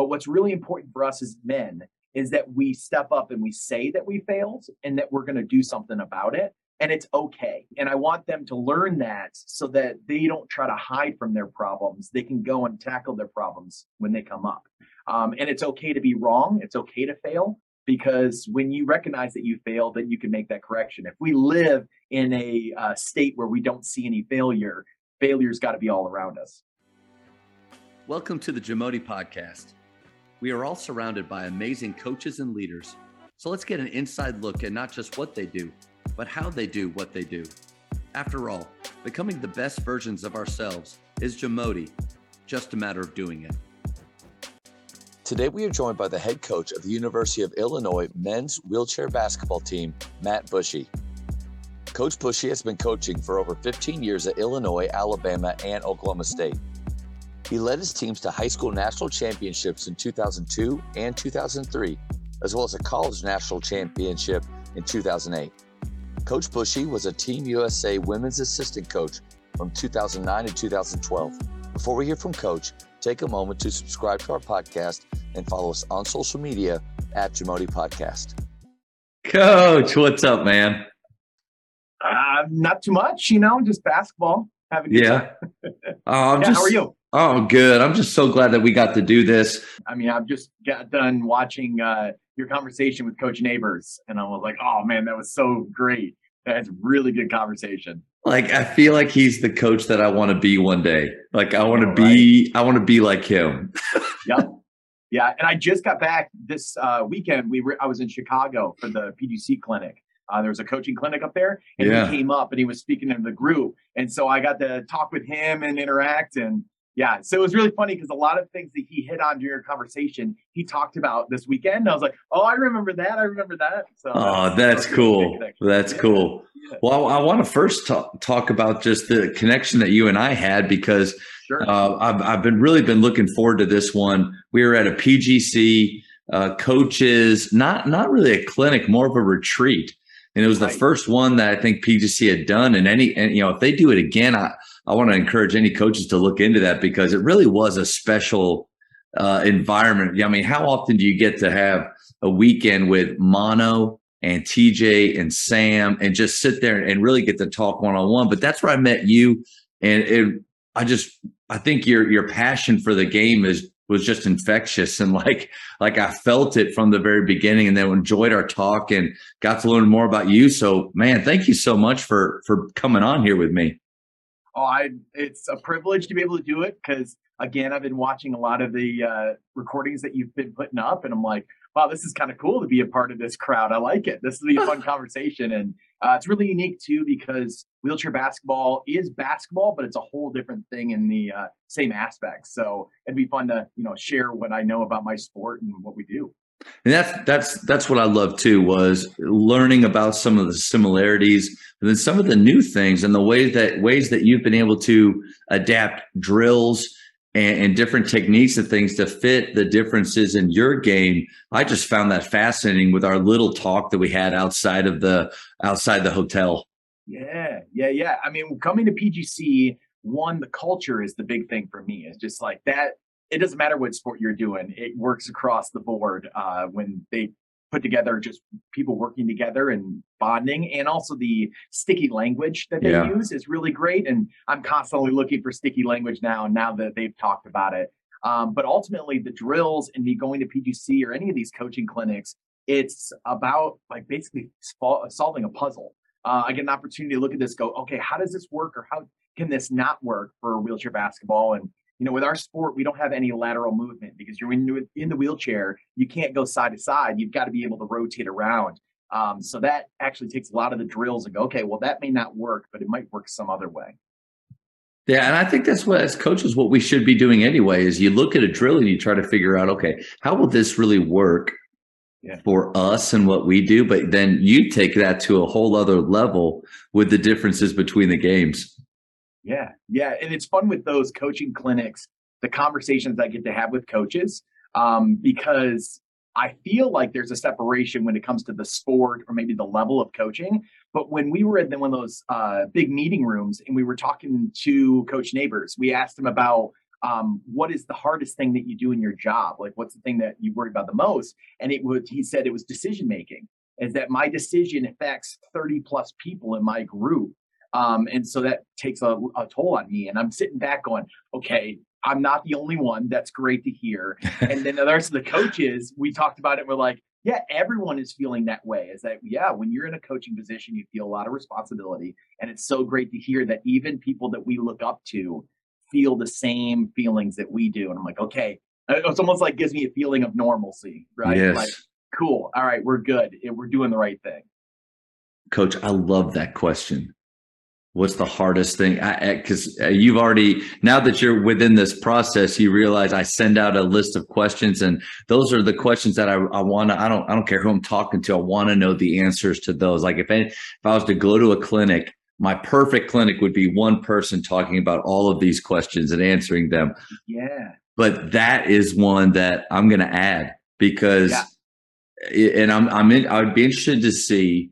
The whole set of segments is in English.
But what's really important for us as men is that we step up and we say that we failed and that we're going to do something about it and it's okay. And I want them to learn that so that they don't try to hide from their problems. They can go and tackle their problems when they come up. Um, and it's okay to be wrong. It's okay to fail because when you recognize that you failed, then you can make that correction. If we live in a uh, state where we don't see any failure, failure's got to be all around us. Welcome to the Jamodi Podcast. We are all surrounded by amazing coaches and leaders. So let's get an inside look at not just what they do, but how they do what they do. After all, becoming the best versions of ourselves is Jamodi, just a matter of doing it. Today, we are joined by the head coach of the University of Illinois men's wheelchair basketball team, Matt Buchi. Coach Buchi has been coaching for over 15 years at Illinois, Alabama, and Oklahoma State. He led his teams to high school national championships in 2002 and 2003, as well as a college national championship in 2008. Coach Buchi was a Team USA women's assistant coach from 2009 to 2012. Before we hear from Coach, take a moment to subscribe to our podcast and follow us on social media at Jamodi Podcast. Coach, what's up, man? Uh, not too much, you know, just basketball. Having yeah. I'm yeah, just, how are you? Oh, good. I'm just so glad that we got to do this. I mean, I've just got done watching uh, your conversation with Coach Neighbors, and I was like, oh man, that was so great. That's really good conversation. Like I feel like he's the coach that I want to be one day. Like I want to be, right? I want to be like him. yep. Yeah, and I just got back this uh, weekend. We were I was in Chicago for the PGC clinic. Uh, there was a coaching clinic up there, and yeah. he came up and he was speaking to the group, and so I got to talk with him and interact. And yeah, so it was really funny because a lot of things that he hit on during our conversation, he talked about this weekend. I was like, oh, I remember that. I remember that. So, oh, that's cool. That's yeah. cool. Yeah. Well, I, I want to first talk, talk about just the connection that you and I had because sure. uh, I've, I've been really been looking forward to this one. We were at a PGC uh, coaches, not not really a clinic, more of a retreat, and it was right. the first one that I think PGC had done. And any, and you know, if they do it again, I I want to encourage any coaches to look into that because it really was a special uh, environment. I mean, how often do you get to have a weekend with Mono and TJ and Sam and just sit there and really get to talk one on one? But that's where I met you, and it, I just I think your your passion for the game is was just infectious and like like I felt it from the very beginning and then enjoyed our talk and got to learn more about you. So man, thank you so much for for coming on here with me. Oh, I it's a privilege to be able to do it because again, I've been watching a lot of the uh, recordings that you've been putting up, and I'm like, wow, this is kind of cool to be a part of this crowd. I like it. This will be a fun conversation, and uh, it's really unique too because wheelchair basketball is basketball, but it's a whole different thing in the uh, same aspects. So it'd be fun to you know share what I know about my sport and what we do. And that's that's that's what I love too was learning about some of the similarities and then some of the new things and the ways that ways that you've been able to adapt drills and, and, different techniques and things to fit the differences in your game. I just found that fascinating with our little talk that we had outside of the outside the hotel. Yeah, yeah, yeah. I mean, coming to PGC, one, the culture is the big thing for me. It's just like that it doesn't matter what sport you're doing; it works across the board uh, when they put together just people working together and bonding and also the sticky language that they yeah. use is really great and i'm constantly looking for sticky language now now that they've talked about it. Um, but ultimately the drills and me going to pgc or any of these coaching clinics it's about like basically solving a puzzle. Uh, i get an opportunity to look at this go okay how does this work or how can this not work for wheelchair basketball? And you know, with our sport, we don't have any lateral movement because you're in, in the wheelchair. You can't go side to side. You've got to be able to rotate around. Um, so that actually takes a lot of the drills and go, okay, well, that may not work, but it might work some other way. Yeah, and I think that's what as coaches what we should be doing anyway is you look at a drill and you try to figure out, okay, how will this really work yeah. for us and what we do? But then you take that to a whole other level with the differences between the games. Yeah, yeah, and it's fun with those coaching clinics, the conversations I get to have with coaches, um, because I feel like there's a separation when it comes to the sport or maybe the level of coaching. But when we were in one of those uh, big meeting rooms and we were talking to Coach Neighbors, we asked him about um, what is the hardest thing that you do in your job? Like, what's the thing that you worry about the most? And it was, he said it was decision making, is that my decision affects 30 plus people in my group. Um, and so that takes a, a toll on me. And I'm sitting back going, okay, I'm not the only one. That's great to hear. and then the rest of the coaches, we talked about it. We're like, yeah, everyone is feeling that way. Is that, yeah, when you're in a coaching position, you feel a lot of responsibility. And it's so great to hear that even people that we look up to feel the same feelings that we do. And I'm like, okay, it's almost like gives me a feeling of normalcy, right? Yes. Like, cool. All right, we're good. We're doing the right thing. Coach, I love that question. What's the hardest thing? Because uh, you've already, now that you're within this process, you realize I send out a list of questions, and those are the questions that I, I want to. I don't. I don't care who I'm talking to. I want to know the answers to those. Like if any, if I was to go to a clinic my perfect clinic would be one person talking about all of these questions and answering them. Yeah. But that is one that I'm going to add because, yeah. and I'm, I'm in, I would be interested to see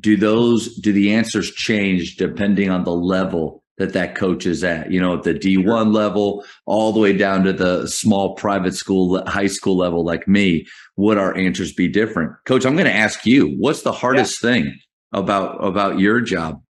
do those, do the answers change depending on the level that that coach is at, you know, at the D1 sure. level all the way down to the small private school, high school level like me, would our answers be different? Coach, I'm going to ask you, what's the hardest yeah. thing about about your job?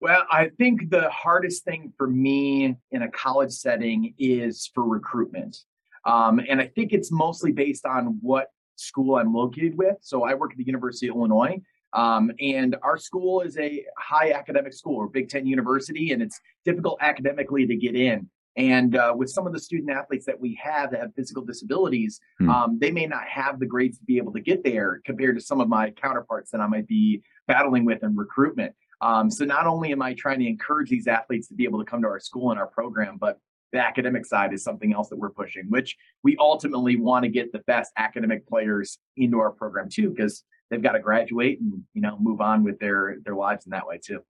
Well, I think the hardest thing for me in a college setting is for recruitment. Um, and I think it's mostly based on what school I'm located with. So I work at the University of Illinois. Um, and our school is a high academic school or Big Ten university, and it's difficult academically to get in. And uh, with some of the student athletes that we have that have physical disabilities, hmm. um, they may not have the grades to be able to get there compared to some of my counterparts that I might be battling with in recruitment. Um, so not only am I trying to encourage these athletes to be able to come to our school and our program, but the academic side is something else that we're pushing, which we ultimately want to get the best academic players into our program too, because they've got to graduate and you know move on with their their lives in that way too.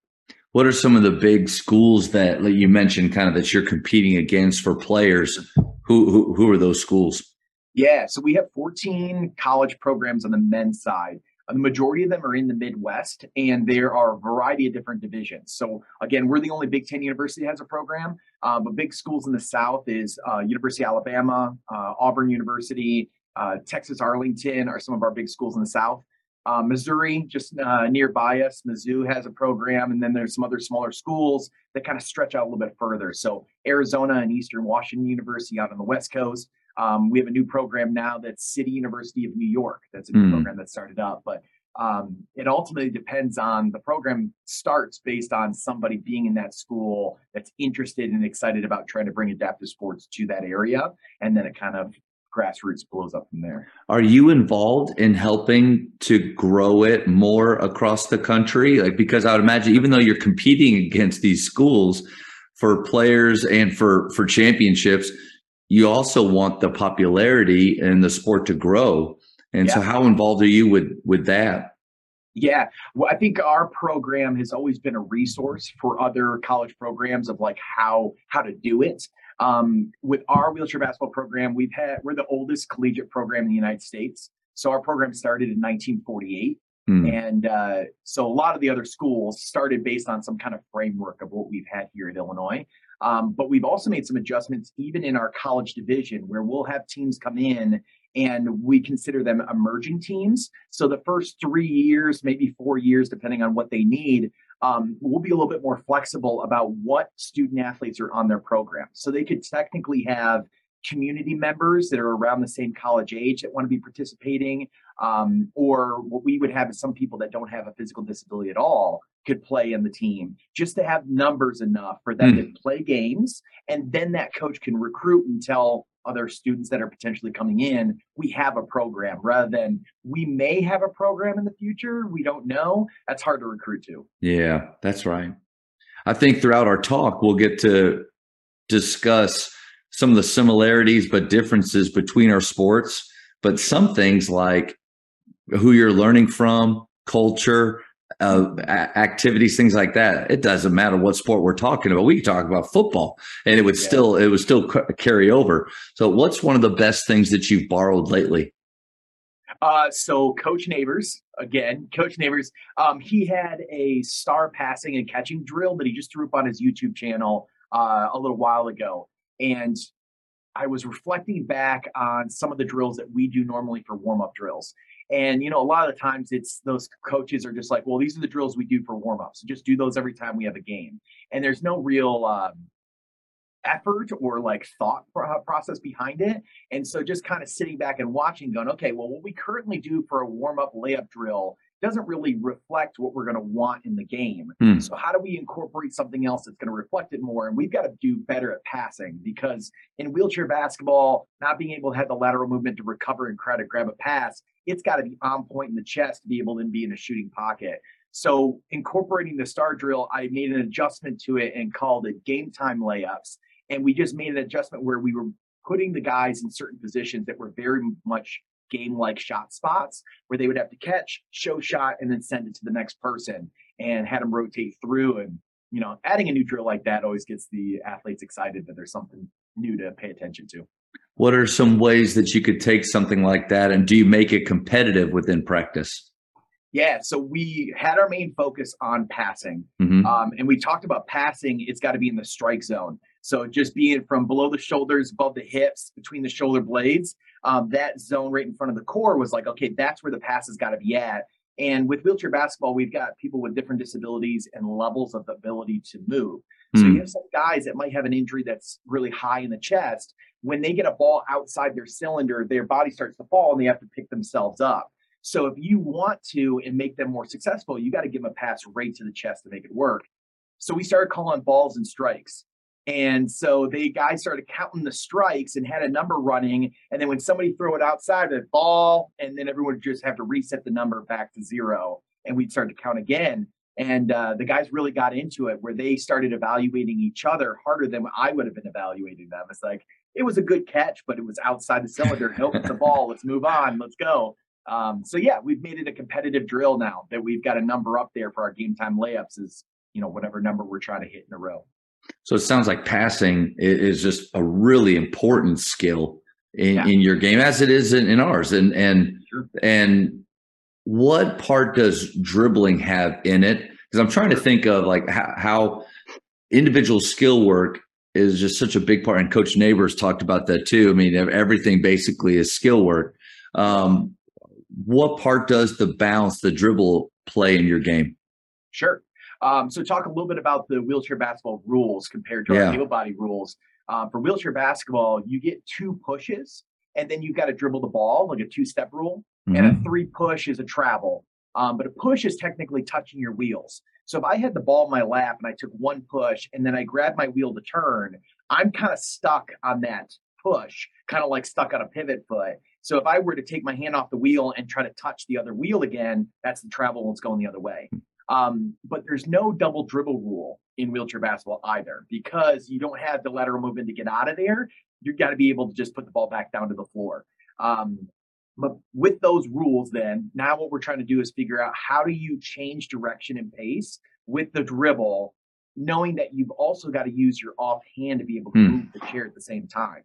What are some of the big schools that like you mentioned, kind of that you're competing against for players? Who who, who are those schools? Yeah, so we have 14 college programs on the men's side. Uh, the majority of them are in the Midwest, and there are a variety of different divisions. So again, we're the only Big Ten university that has a program, uh, but big schools in the South is uh, University of Alabama, uh, Auburn University, uh, Texas Arlington are some of our big schools in the South. Uh, Missouri, just nearby us, Mizzou has a program, and then there's some other smaller schools that kind of stretch out a little bit further. So Arizona and Eastern Washington University out on the West Coast. Um, we have a new program now that's City University of New York. That's a new mm. program that started up, but um, it ultimately depends on the program starts based on somebody being in that school that's interested and excited about trying to bring adaptive sports to that area, and then it kind of grassroots blows up from there. Are you involved in helping to grow it more across the country? Like because I would imagine even though you're competing against these schools for players and for for championships, you also want the popularity and the sport to grow. And yeah. so how involved are you with with that? Yeah, well, I think our program has always been a resource for other college programs of like how how to do it. Um, with our wheelchair basketball program, we've had we're the oldest collegiate program in the United States. So our program started in 1948. Hmm. And uh, so a lot of the other schools started based on some kind of framework of what we've had here at Illinois. Um, but we've also made some adjustments even in our college division where we'll have teams come in and we consider them emerging teams. So the first three years, maybe four years, depending on what they need, um, we'll be a little bit more flexible about what student athletes are on their program. So they could technically have community members that are around the same college age that want to be participating, um, or what we would have is some people that don't have a physical disability at all could play in the team, just to have numbers enough for them mm. to play games, and then that coach can recruit and tell other students that are potentially coming in, we have a program rather than we may have a program in the future. We don't know. That's hard to recruit to. Yeah, that's right. I think throughout our talk, we'll get to discuss some of the similarities but differences between our sports, but some things like who you're learning from, culture, uh, activities, things like that. It doesn't matter what sport we're talking about. We can talk about football, and it would yeah. still it would still carry over. So, what's one of the best things that you've borrowed lately? Uh, so Coach Neighbors, again, Coach Neighbors, um, he had a star passing and catching drill that he just threw up on his YouTube channel uh, a little while ago. And I was reflecting back on some of the drills that we do normally for warm up drills. And, you know, a lot of the times it's those coaches are just like, well, these are the drills we do for warm ups. Just do those every time we have a game. And there's no real um, effort or like thought process behind it. And so just kind of sitting back and watching, going, okay, well, what we currently do for a warm up layup drill doesn't really reflect what we're going to want in the game. Hmm. So how do we incorporate something else that's going to reflect it more? And we've got to do better at passing because in wheelchair basketball, not being able to have the lateral movement to recover and try to grab a pass, it's got to be on point in the chest to be able to be in a shooting pocket. So incorporating the star drill, I made an adjustment to it and called it game time layups. And we just made an adjustment where we were putting the guys in certain positions that were very much game like shot spots where they would have to catch, show shot, and then send it to the next person and had them rotate through. And, you know, adding a new drill like that always gets the athletes excited that there's something new to pay attention to. What are some ways that you could take something like that and do you make it competitive within practice? Yeah, so we had our main focus on passing, mm-hmm. um, and we talked about passing. It's got to be in the strike zone. So just being from below the shoulders, above the hips, between the shoulder blades, um, that zone right in front of the core was like, okay, that's where the pass has got to be at. And with wheelchair basketball, we've got people with different disabilities and levels of ability to move. So mm. you have some guys that might have an injury that's really high in the chest. When they get a ball outside their cylinder, their body starts to fall and they have to pick themselves up. So if you want to and make them more successful, you got to give them a pass right to the chest to make it work. So we started calling balls and strikes. And so the guys started counting the strikes and had a number running. And then when somebody threw it outside, the ball, and then everyone would just have to reset the number back to zero. And we'd start to count again. And uh, the guys really got into it where they started evaluating each other harder than I would have been evaluating them. It's like, it was a good catch, but it was outside the cylinder. nope, it's a ball. Let's move on. Let's go. Um, so yeah, we've made it a competitive drill now that we've got a number up there for our game time layups is, you know, whatever number we're trying to hit in a row. So it sounds like passing is just a really important skill in, yeah. in your game, as it is in, in ours. And and sure. and what part does dribbling have in it? Because I'm trying to think of like how, how, individual skill work is just such a big part. And Coach Neighbors talked about that too. I mean, everything basically is skill work. Um, what part does the bounce, the dribble play in your game? Sure. Um, so talk a little bit about the wheelchair basketball rules compared to yeah. our able body rules. Um, for wheelchair basketball, you get two pushes and then you've got to dribble the ball, like a two step rule. Mm-hmm. And a mm-hmm. three push is a travel. Um, but a push is technically touching your wheels. So if I had the ball in my lap and I took one push and then I grabbed my wheel to turn, I'm kind of stuck on that push, kind of like stuck on a pivot foot. So if I were to take my hand off the wheel and try to touch the other wheel again, that's the travel it's going the other way. Um, but there's no double dribble rule in wheelchair basketball either because you don't have the lateral movement to get out of there. You've got to be able to just put the ball back down to the floor. Um, but with those rules, then now what we're trying to do is figure out how do you change direction and pace with the dribble, knowing that you've also got to use your off hand to be able to hmm. move the chair at the same time.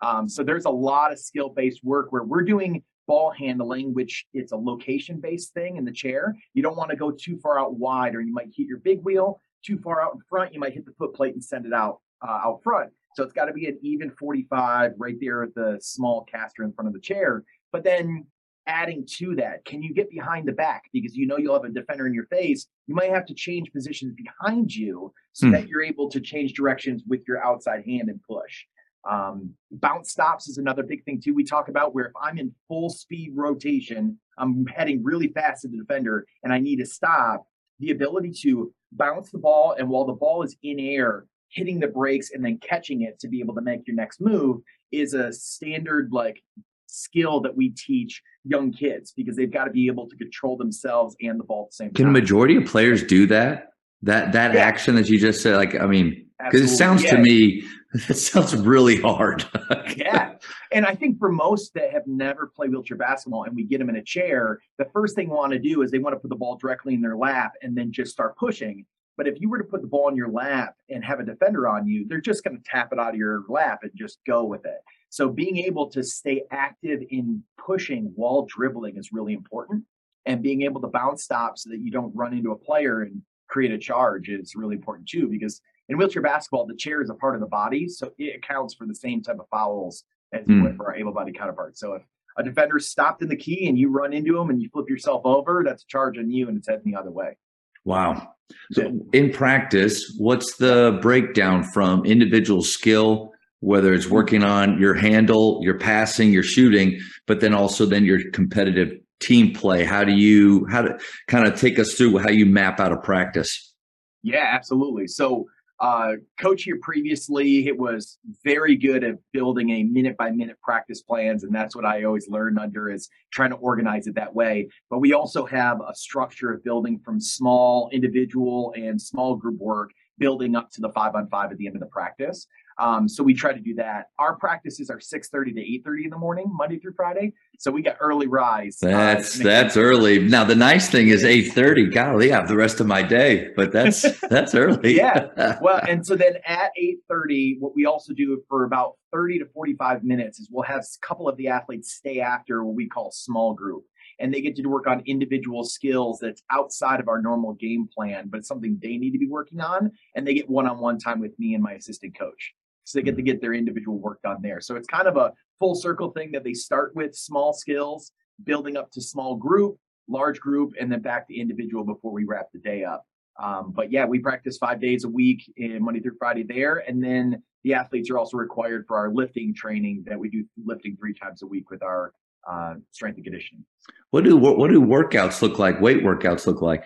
Um, so there's a lot of skill based work where we're doing ball handling, which it's a location based thing in the chair. You don't want to go too far out wide, or you might hit your big wheel too far out in front. You might hit the foot plate and send it out uh, out front. So it's got to be an even 45 right there at the small caster in front of the chair. But then adding to that, can you get behind the back? Because you know you'll have a defender in your face. You might have to change positions behind you so hmm. that you're able to change directions with your outside hand and push. Um, bounce stops is another big thing too. We talk about where if I'm in full speed rotation, I'm heading really fast to the defender, and I need to stop. The ability to bounce the ball, and while the ball is in air, hitting the brakes and then catching it to be able to make your next move is a standard like skill that we teach young kids because they've got to be able to control themselves and the ball at the same Can time. Can majority of players do that? That that yeah. action that you just said, like I mean, because it sounds yeah. to me it sounds really hard. yeah. And I think for most that have never played wheelchair basketball and we get them in a chair, the first thing we want to do is they want to put the ball directly in their lap and then just start pushing. But if you were to put the ball in your lap and have a defender on you, they're just going to tap it out of your lap and just go with it. So being able to stay active in pushing while dribbling is really important. And being able to bounce stop so that you don't run into a player and create a charge is really important too, because in wheelchair basketball, the chair is a part of the body, so it accounts for the same type of fouls as you mm. would for our able-bodied counterparts. So if a defender stopped in the key and you run into him and you flip yourself over, that's a charge on you and it's heading the other way. Wow. So in practice, what's the breakdown from individual skill, whether it's working on your handle, your passing, your shooting, but then also then your competitive team play? How do you how to kind of take us through how you map out a practice? Yeah, absolutely. So uh, coach here previously, it was very good at building a minute by minute practice plans, and that's what I always learned under is trying to organize it that way. But we also have a structure of building from small individual and small group work, building up to the five on five at the end of the practice. Um, so we try to do that. Our practices are 6:30 to 8:30 in the morning, Monday through Friday. So we got early rise. That's uh, that's early. Now the nice thing is 8:30. Golly, I have the rest of my day, but that's that's early. yeah. Well, and so then at 8:30, what we also do for about 30 to 45 minutes is we'll have a couple of the athletes stay after what we call small group and they get to work on individual skills that's outside of our normal game plan, but it's something they need to be working on. And they get one on one time with me and my assistant coach. So they get to get their individual work done there. So it's kind of a full circle thing that they start with small skills, building up to small group, large group, and then back to individual before we wrap the day up. Um, but yeah, we practice five days a week, in Monday through Friday there, and then the athletes are also required for our lifting training that we do lifting three times a week with our uh, strength and conditioning. What do what do workouts look like? Weight workouts look like?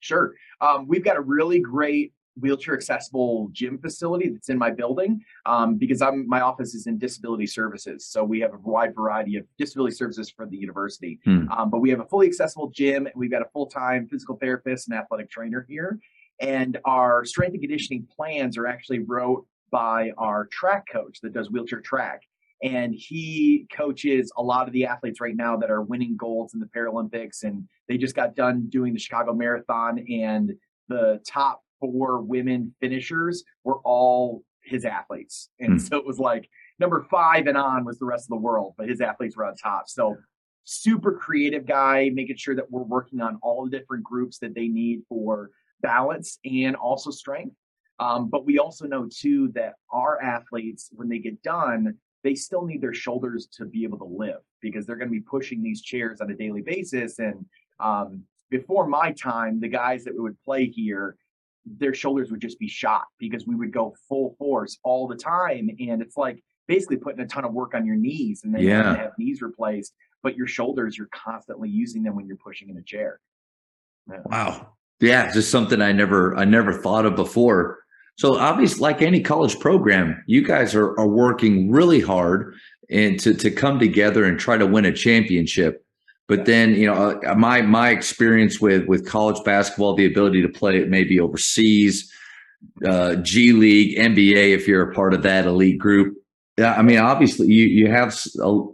Sure. Um, we've got a really great wheelchair accessible gym facility that's in my building um, because I'm my office is in disability services. So we have a wide variety of disability services for the university. Hmm. Um, but we have a fully accessible gym and we've got a full time physical therapist and athletic trainer here. And our strength and conditioning plans are actually wrote by our track coach that does wheelchair track. And he coaches a lot of the athletes right now that are winning golds in the Paralympics. And they just got done doing the Chicago Marathon and the top four women finishers were all his athletes. And mm. so it was like number five and on was the rest of the world, but his athletes were on top. So super creative guy, making sure that we're working on all the different groups that they need for balance and also strength. Um, but we also know too that our athletes, when they get done, they still need their shoulders to be able to live because they're going to be pushing these chairs on a daily basis. And um, before my time, the guys that would play here, their shoulders would just be shot because we would go full force all the time. And it's like basically putting a ton of work on your knees and then yeah. you have knees replaced, but your shoulders, you're constantly using them when you're pushing in a chair. Yeah. Wow. Yeah, just something I never I never thought of before. So obviously, like any college program, you guys are, are working really hard and to, to come together and try to win a championship. But then, you know, uh, my my experience with with college basketball, the ability to play it maybe overseas, uh, G League, NBA, if you're a part of that elite group. I mean, obviously, you you have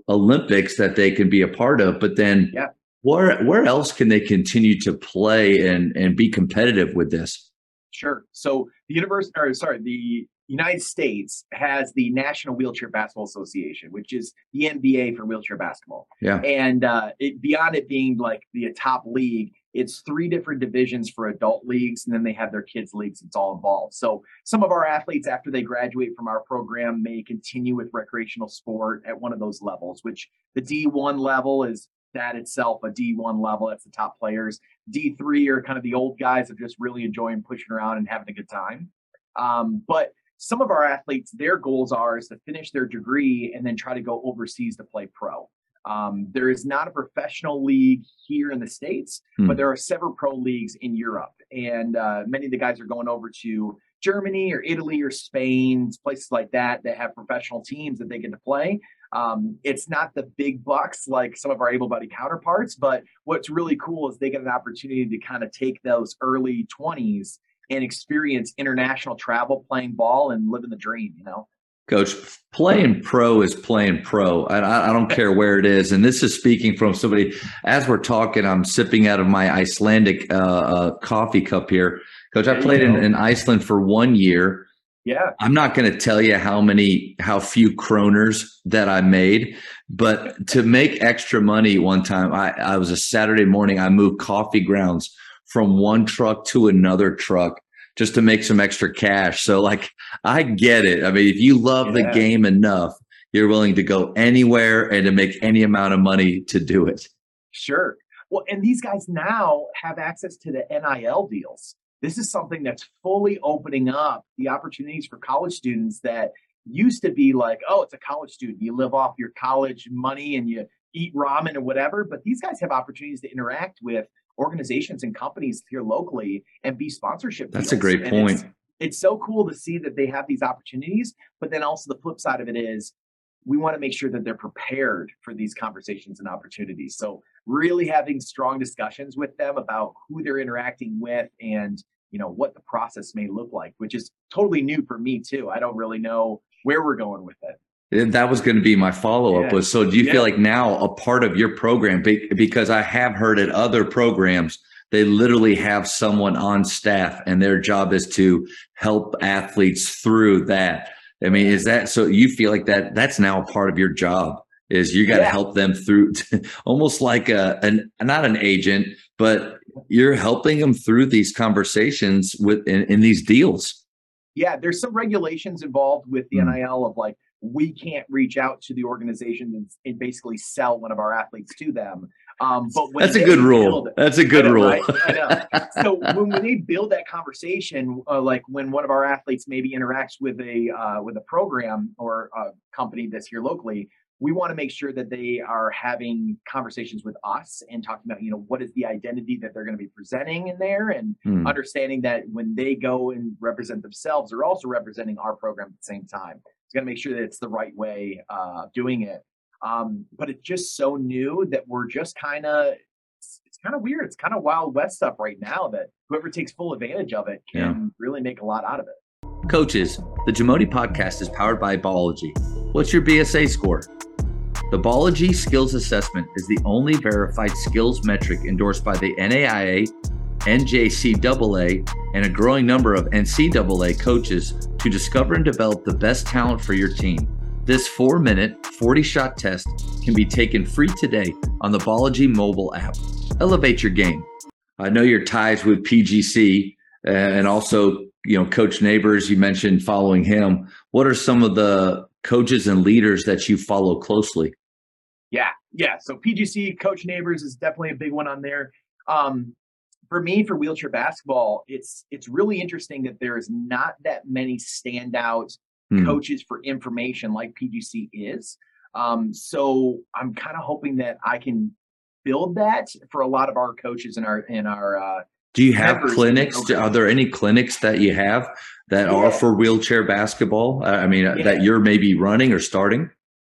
Olympics that they can be a part of, but then yeah. where where else can they continue to play and and be competitive with this? Sure. So the university, or sorry, the United States has the National Wheelchair Basketball Association, which is the NBA for wheelchair basketball. Yeah. And uh, it, beyond it being like the top league, it's three different divisions for adult leagues, and then they have their kids leagues. It's all involved. So some of our athletes, after they graduate from our program, may continue with recreational sport at one of those levels, which the D1 level is that itself a D1 level. That's the top players. D3 are kind of the old guys that just really enjoying pushing around and having a good time. Um, but some of our athletes, their goals are is to finish their degree and then try to go overseas to play pro. Um, there is not a professional league here in the States, hmm. but there are several pro leagues in Europe. And uh, many of the guys are going over to Germany or Italy or Spain, places like that, that have professional teams that they get to play. Um, it's not the big bucks like some of our able bodied counterparts, but what's really cool is they get an opportunity to kind of take those early 20s and experience international travel playing ball and living the dream, you know? Coach, playing pro is playing pro. I, I, don't care where it is. And this is speaking from somebody, as we're talking, I'm sipping out of my Icelandic uh, uh, coffee cup here. Coach, I played in, in Iceland for one year. Yeah. I'm not going to tell you how many, how few kroners that I made, but to make extra money one time, I, I was a Saturday morning, I moved coffee grounds from one truck to another truck just to make some extra cash. So like I get it. I mean, if you love yeah. the game enough, you're willing to go anywhere and to make any amount of money to do it. Sure. Well, and these guys now have access to the NIL deals. This is something that's fully opening up the opportunities for college students that used to be like, oh, it's a college student. You live off your college money and you eat ramen or whatever. But these guys have opportunities to interact with organizations and companies here locally and be sponsorship. That's deals. a great point. It's, it's so cool to see that they have these opportunities. But then also the flip side of it is we want to make sure that they're prepared for these conversations and opportunities. So really having strong discussions with them about who they're interacting with and you know what the process may look like, which is totally new for me too. I don't really know where we're going with it. That was going to be my follow up. Yeah. Was so? Do you yeah. feel like now a part of your program because I have heard at other programs they literally have someone on staff and their job is to help athletes through that. I mean, is that so? You feel like that that's now a part of your job is you got to yeah. help them through, almost like a an not an agent, but you're helping them through these conversations with in, in these deals. Yeah, there's some regulations involved with the mm. NIL of like we can't reach out to the organization and, and basically sell one of our athletes to them. Um, but that's a good rule. It, that's a good rule. Right? so when, when, they build that conversation, uh, like when one of our athletes maybe interacts with a uh, with a program or a company that's here locally, we want to make sure that they are having conversations with us and talking about you know what is the identity that they're going to be presenting in there and mm. understanding that when they go and represent themselves they're also representing our program at the same time it's got to make sure that it's the right way uh, of doing it um, but it's just so new that we're just kind of it's, it's kind of weird it's kind of wild west stuff right now that whoever takes full advantage of it can yeah. really make a lot out of it coaches the jamodi podcast is powered by Ballogy. what's your bsa score the Ballogy Skills Assessment is the only verified skills metric endorsed by the NAIA, NJCAA, and a growing number of NCAA coaches to discover and develop the best talent for your team. This four minute, 40 shot test can be taken free today on the Ballogy mobile app. Elevate your game. I know your ties with PGC uh, and also, you know, Coach Neighbors, you mentioned following him. What are some of the coaches and leaders that you follow closely? Yeah, yeah. So PGC Coach Neighbors is definitely a big one on there. Um, for me, for wheelchair basketball, it's it's really interesting that there's not that many standout hmm. coaches for information like PGC is. Um, so I'm kind of hoping that I can build that for a lot of our coaches in our in our. Uh, Do you have clinics? Are there any clinics that you have that yeah. are for wheelchair basketball? I mean, yeah. that you're maybe running or starting?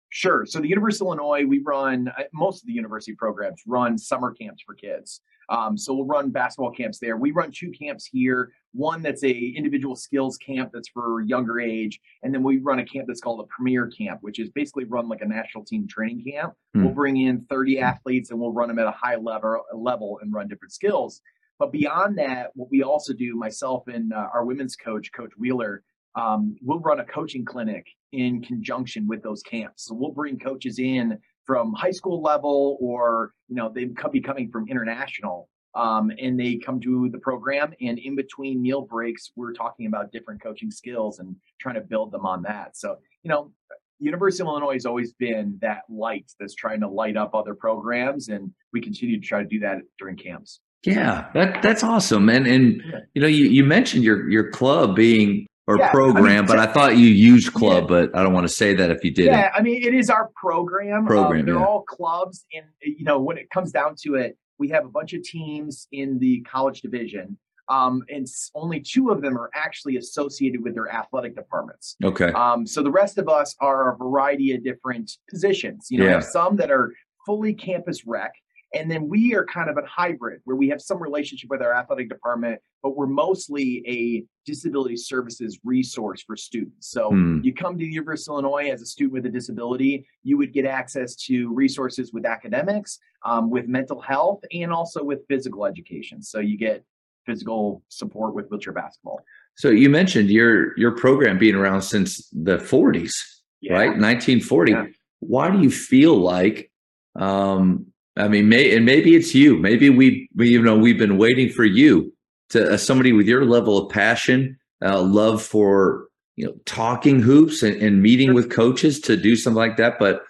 Sure. So the University of Illinois, we run uh, most of the university programs run summer camps for kids. Um, so we'll run basketball camps there. We run two camps here. One that's a individual skills camp that's for younger age, and then we run a camp that's called a premier camp, which is basically run like a national team training camp. Mm. We'll bring in 30 athletes and we'll run them at a high level level and run different skills. But beyond that, what we also do, myself and uh, our women's coach, Coach Wheeler, um, we'll run a coaching clinic in conjunction with those camps. So we'll bring coaches in from high school level or, you know, they could be coming from international. Um, and they come to the program and in between meal breaks, we're talking about different coaching skills and trying to build them on that. So, you know, University of Illinois has always been that light that's trying to light up other programs. And we continue to try to do that during camps. Yeah, that that's awesome. And and you know, you, you mentioned your your club being or yeah, program, I mean, but I thought you used club, yeah. but I don't want to say that if you didn't. Yeah, I mean, it is our program. Program. Um, they're yeah. all clubs, and you know, when it comes down to it, we have a bunch of teams in the college division, um, and only two of them are actually associated with their athletic departments. Okay. Um, so the rest of us are a variety of different positions. You know, yeah. some that are fully campus rec, and then we are kind of a hybrid where we have some relationship with our athletic department, but we're mostly a disability services resource for students. So hmm. you come to the University of Illinois as a student with a disability, you would get access to resources with academics, um, with mental health, and also with physical education. So you get physical support with wheelchair basketball. So you mentioned your your program being around since the 40s, yeah. right? 1940. Yeah. Why do you feel like um, I mean, may, and maybe it's you. Maybe we, we, you know, we've been waiting for you to uh, somebody with your level of passion, uh, love for you know talking hoops and, and meeting with coaches to do something like that. But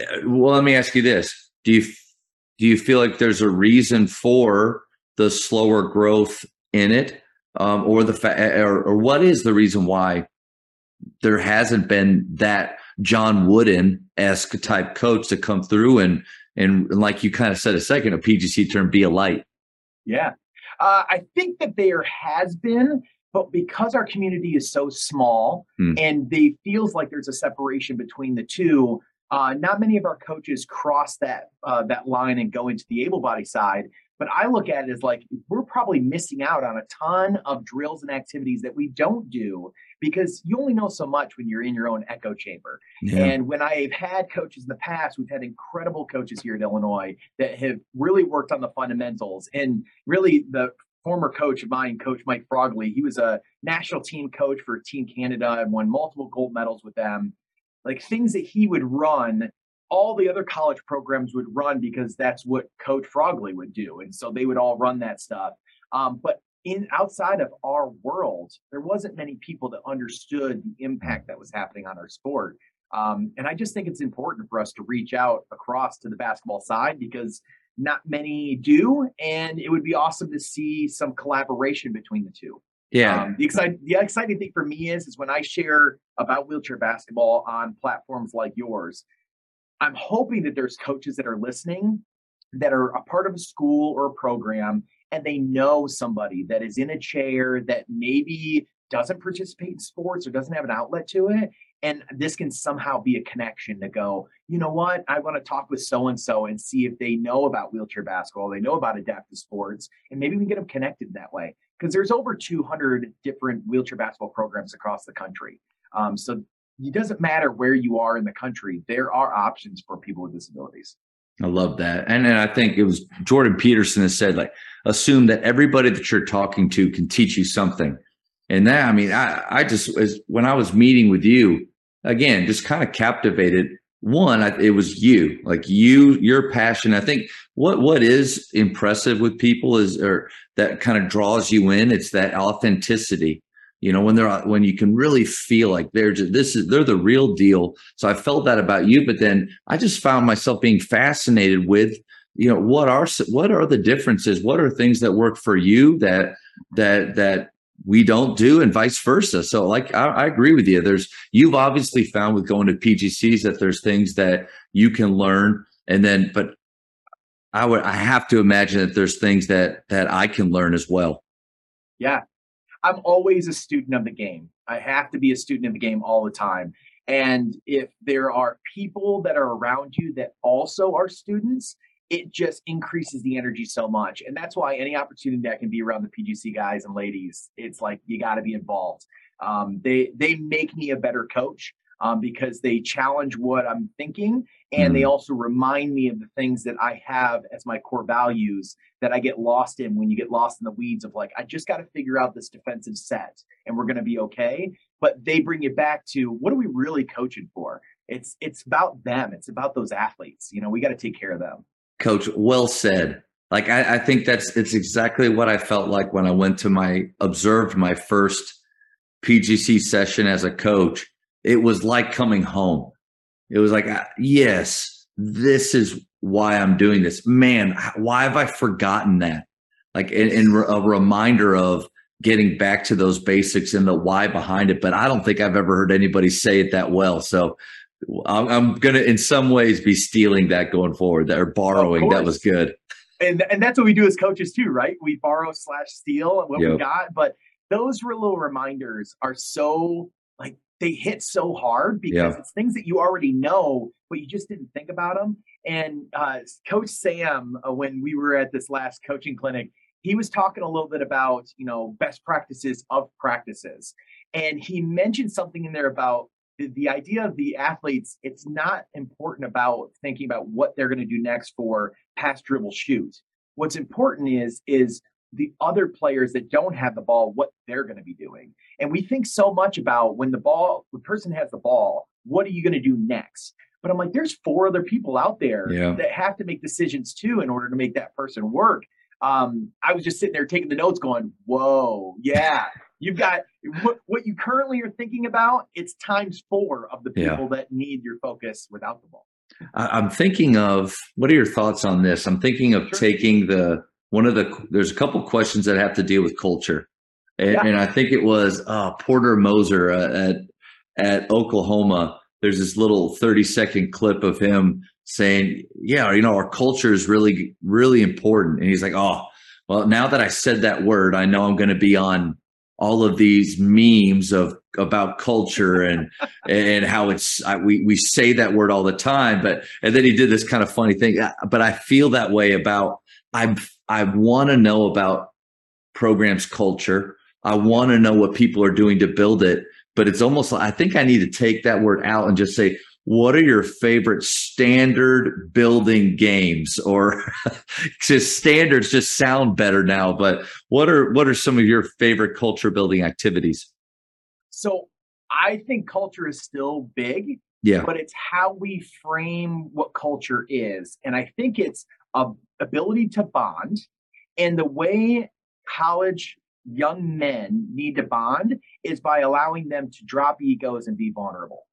uh, well, let me ask you this: Do you do you feel like there's a reason for the slower growth in it, um, or the fa- or, or what is the reason why there hasn't been that John Wooden esque type coach to come through and and like you kind of said a second, a PGC term, be a light. Yeah, uh, I think that there has been, but because our community is so small hmm. and they feels like there's a separation between the two, uh, not many of our coaches cross that uh, that line and go into the able body side. But I look at it as like we're probably missing out on a ton of drills and activities that we don't do because you only know so much when you're in your own echo chamber. Yeah. And when I've had coaches in the past, we've had incredible coaches here at Illinois that have really worked on the fundamentals. And really, the former coach of mine, Coach Mike Frogley, he was a national team coach for Team Canada and won multiple gold medals with them. Like things that he would run all the other college programs would run because that's what Coach Frogley would do, and so they would all run that stuff. Um, but in outside of our world, there wasn't many people that understood the impact that was happening on our sport. Um, and I just think it's important for us to reach out across to the basketball side because not many do, and it would be awesome to see some collaboration between the two. Yeah. Um, the exciting the exciting thing for me is is when I share about wheelchair basketball on platforms like yours, I'm hoping that there's coaches that are listening that are a part of a school or a program and they know somebody that is in a chair that maybe doesn't participate in sports or doesn't have an outlet to it and this can somehow be a connection to go you know what? I want to talk with so and so and see if they know about wheelchair basketball they know about adaptive sports and maybe we can get them connected that way. Because there's over 200 different wheelchair basketball programs across the country. Um, so it doesn't matter where you are in the country there are options for people with disabilities I love that. And then I think it was Jordan Peterson that said, like, assume that everybody that you're talking to can teach you something. And that, I mean, I, I just, as when I was meeting with you, again, just kind of captivated. One, I, it was you, like you, your passion. I think what what is impressive with people is, or that kind of draws you in. It's that authenticity you know when they're uh, when you can really feel like they're just this is they're the real deal. So i felt that about you but then i just found myself being fascinated with you know what are what are the differences? What are things that work for you that that that we don't do and vice versa? So like I, I agree with you. There's you've obviously found with going to pgcs that there's things that you can learn and then but i would i have to imagine that there's things that that i can learn as well. Yeah I'm always a student of the game. I have to be a student of the game all the time. And if there are people that are around you that also are students, it just increases the energy so much. And that's why any opportunity that can be around the PGC guys and ladies, it's like you got to be involved. Um, they they make me a better coach um, because they challenge what I'm thinking and mm they also remind me of the things that I have as my core values that I get lost in when you get lost in the weeds of like, I just got to figure out this defensive set and we're going to be okay. But they bring you back to what are we really coaching for? It's it's about them. It's about those athletes. You know, we got to take care of them. Coach, well said. Like I, I think that's it's exactly what I felt like when I went to my observed my first PGC session as a coach. It was like coming home it was like, yes, this is why I'm doing this. Man, why have I forgotten that? Like, in, a reminder of getting back to those basics and the why behind it. But I don't think I've ever heard anybody say it that well. So I'm, I'm going to, in some ways, be stealing that going forward or borrowing. That was good. And, and that's what we do as coaches too, right? We borrow slash steal what yep. we got. But those little reminders are so they hit so hard because yeah. it's things that you already know, but you just didn't think about them. And uh, Coach Sam, uh, when we were at this last coaching clinic, he was talking a little bit about you know best practices of practices, and he mentioned something in there about the, the idea of the athletes. It's not important about thinking about what they're going to do next for pass, dribble, shoot. What's important is is the other players that don't have the ball what they're going to be doing. And we think so much about when the ball, the person has the ball, what are you going to do next? But I'm like, there's four other people out there yeah. that have to make decisions too in order to make that person work. um, I was just sitting there taking the notes, going, "Whoa, yeah." You've got what, what you currently are thinking about. It's times four of the people yeah. that need your focus without the ball. I'm thinking of what are your thoughts on this? I'm thinking of sure. taking the one of the there's a couple questions that have to deal with culture, and, yeah. and I think it was uh, Porter Moser uh, at at Oklahoma. There's this little 30 second clip of him saying, "Yeah, you know, our culture is really really important," and he's like, "Oh, well, now that I said that word, I know I'm going to be on all of these memes of about culture and and how it's I, we we say that word all the time but and then he did this kind of funny thing uh, but i feel that way about i i want to know about programs culture. I want to know what people are doing to build it but it's almost like i think i need to take that word out and just say what are your favorite standard building games? Or just standards just sound better now but what are what are some of your favorite culture building activities? So i think culture is still big yeah. but it's how we frame what culture is. And i think it's ability to bond and the way college young men need to bond is by allowing them to drop egos and be vulnerable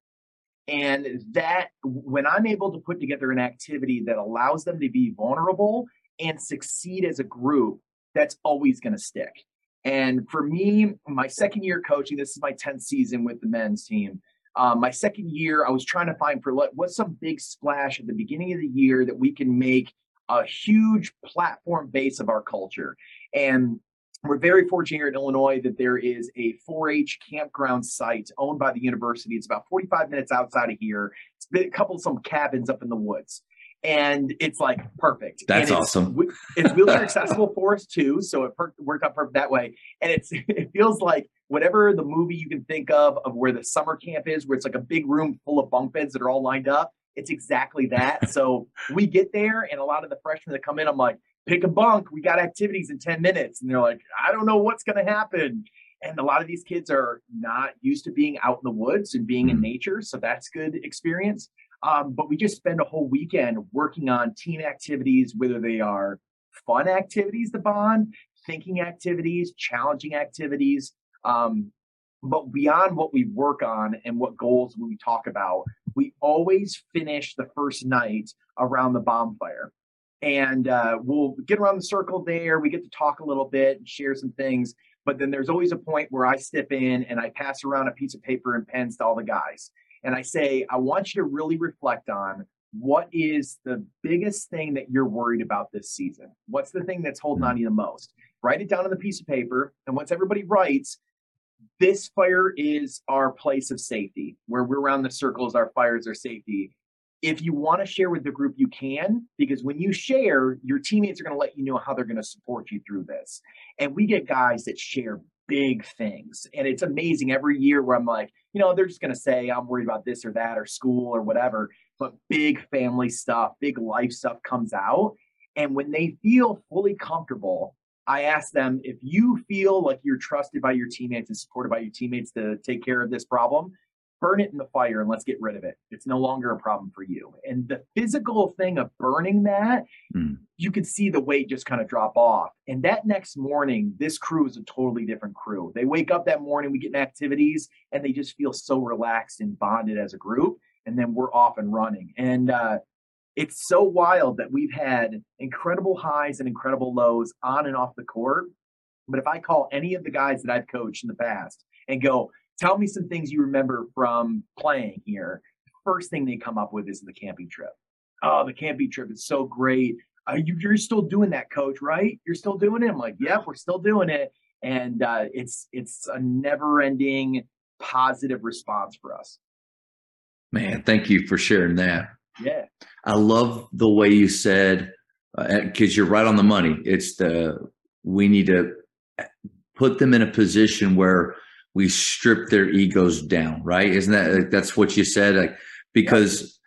and that when I'm able to put together an activity that allows them to be vulnerable and succeed as a group, that's always going to stick. And for me, my second year coaching, this is my 10th season with the men's team. Um, my second year, I was trying to find for what's some big splash at the beginning of the year that we can make a huge platform base of our culture. And we're very fortunate here in Illinois that there is a 4-H campground site owned by the university. It's about 45 minutes outside of here. It's a couple of some cabins up in the woods. And it's like perfect. That's it's, awesome. It's wheelchair accessible for us too, so it per- worked out perfect that way. And it's it feels like whatever the movie you can think of of where the summer camp is, where it's like a big room full of bunk beds that are all lined up. It's exactly that. so we get there, and a lot of the freshmen that come in, I'm like, pick a bunk. We got activities in 10 minutes. And they're like, I don't know what's going to happen. And a lot of these kids are not used to being out in the woods and being in mm-hmm. nature. So that's good experience. Um, but we just spend a whole weekend working on team activities, whether they are fun activities to bond, thinking activities, challenging activities. Um, but beyond what we work on and what goals we talk about, we always finish the first night around the bonfire and uh, we'll get around the circle there. We get to talk a little bit and share some things. But then there's always a point where I step in and I pass around a piece of paper and pens to all the guys. And I say, I want you to really reflect on what is the biggest thing that you're worried about this season? What's the thing that's holding on to you the most? Write it down on the piece of paper. And once everybody writes, this fire is our place of safety. Where we're around the circles, our fires are safety if you want to share with the group, you can, because when you share, your teammates are going to let you know how they're going to support you through this. And we get guys that share big things. And it's amazing every year where I'm like, you know, they're just going to say, I'm worried about this or that or school or whatever. But big family stuff, big life stuff comes out. And when they feel fully comfortable, I ask them if you feel like you're trusted by your teammates and supported by your teammates to take care of this problem, burn it in the fire and let's get rid of it. It's no longer a problem for you. And the physical thing of burning that, mm. you could see the weight just kind of drop off. And that next morning, this crew is a totally different crew. They wake up that morning, we get in activities, and they just feel so relaxed and bonded as a group. And then we're off and running. And uh, it's so wild that we've had incredible highs and incredible lows on and off the court. But if I call any of the guys that I've coached in the past and go, tell me some things you remember from playing here. the First thing they come up with is the camping trip. Oh, the camping trip is so great. Uh, you, are still doing that, coach, right? You're still doing it. I'm like, yep, we're still doing it, and uh, it's it's a never-ending positive response for us. Man, thank you for sharing that. Yeah, I love the way you said because uh, you're right on the money. It's the we need to put them in a position where we strip their egos down, right? Isn't that that's what you said? Like because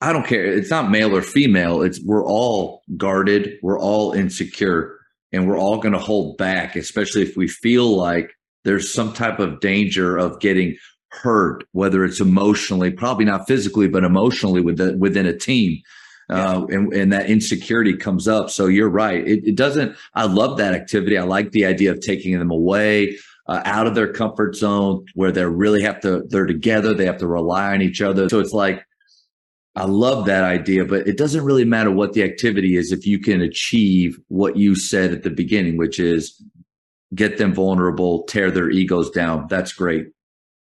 I don't care. It's not male or female. It's we're all guarded. We're all insecure, and we're all going to hold back, especially if we feel like there's some type of danger of getting hurt, whether it's emotionally, probably not physically, but emotionally within within a team. uh, and, and that insecurity comes up. So you're right. It, it, doesn't, I love that activity. I like the idea of taking them away. Uh, out of their comfort zone where they really have to they're together they have to rely on each other so it's like i love that idea but it doesn't really matter what the activity is if you can achieve what you said at the beginning which is get them vulnerable tear their egos down that's great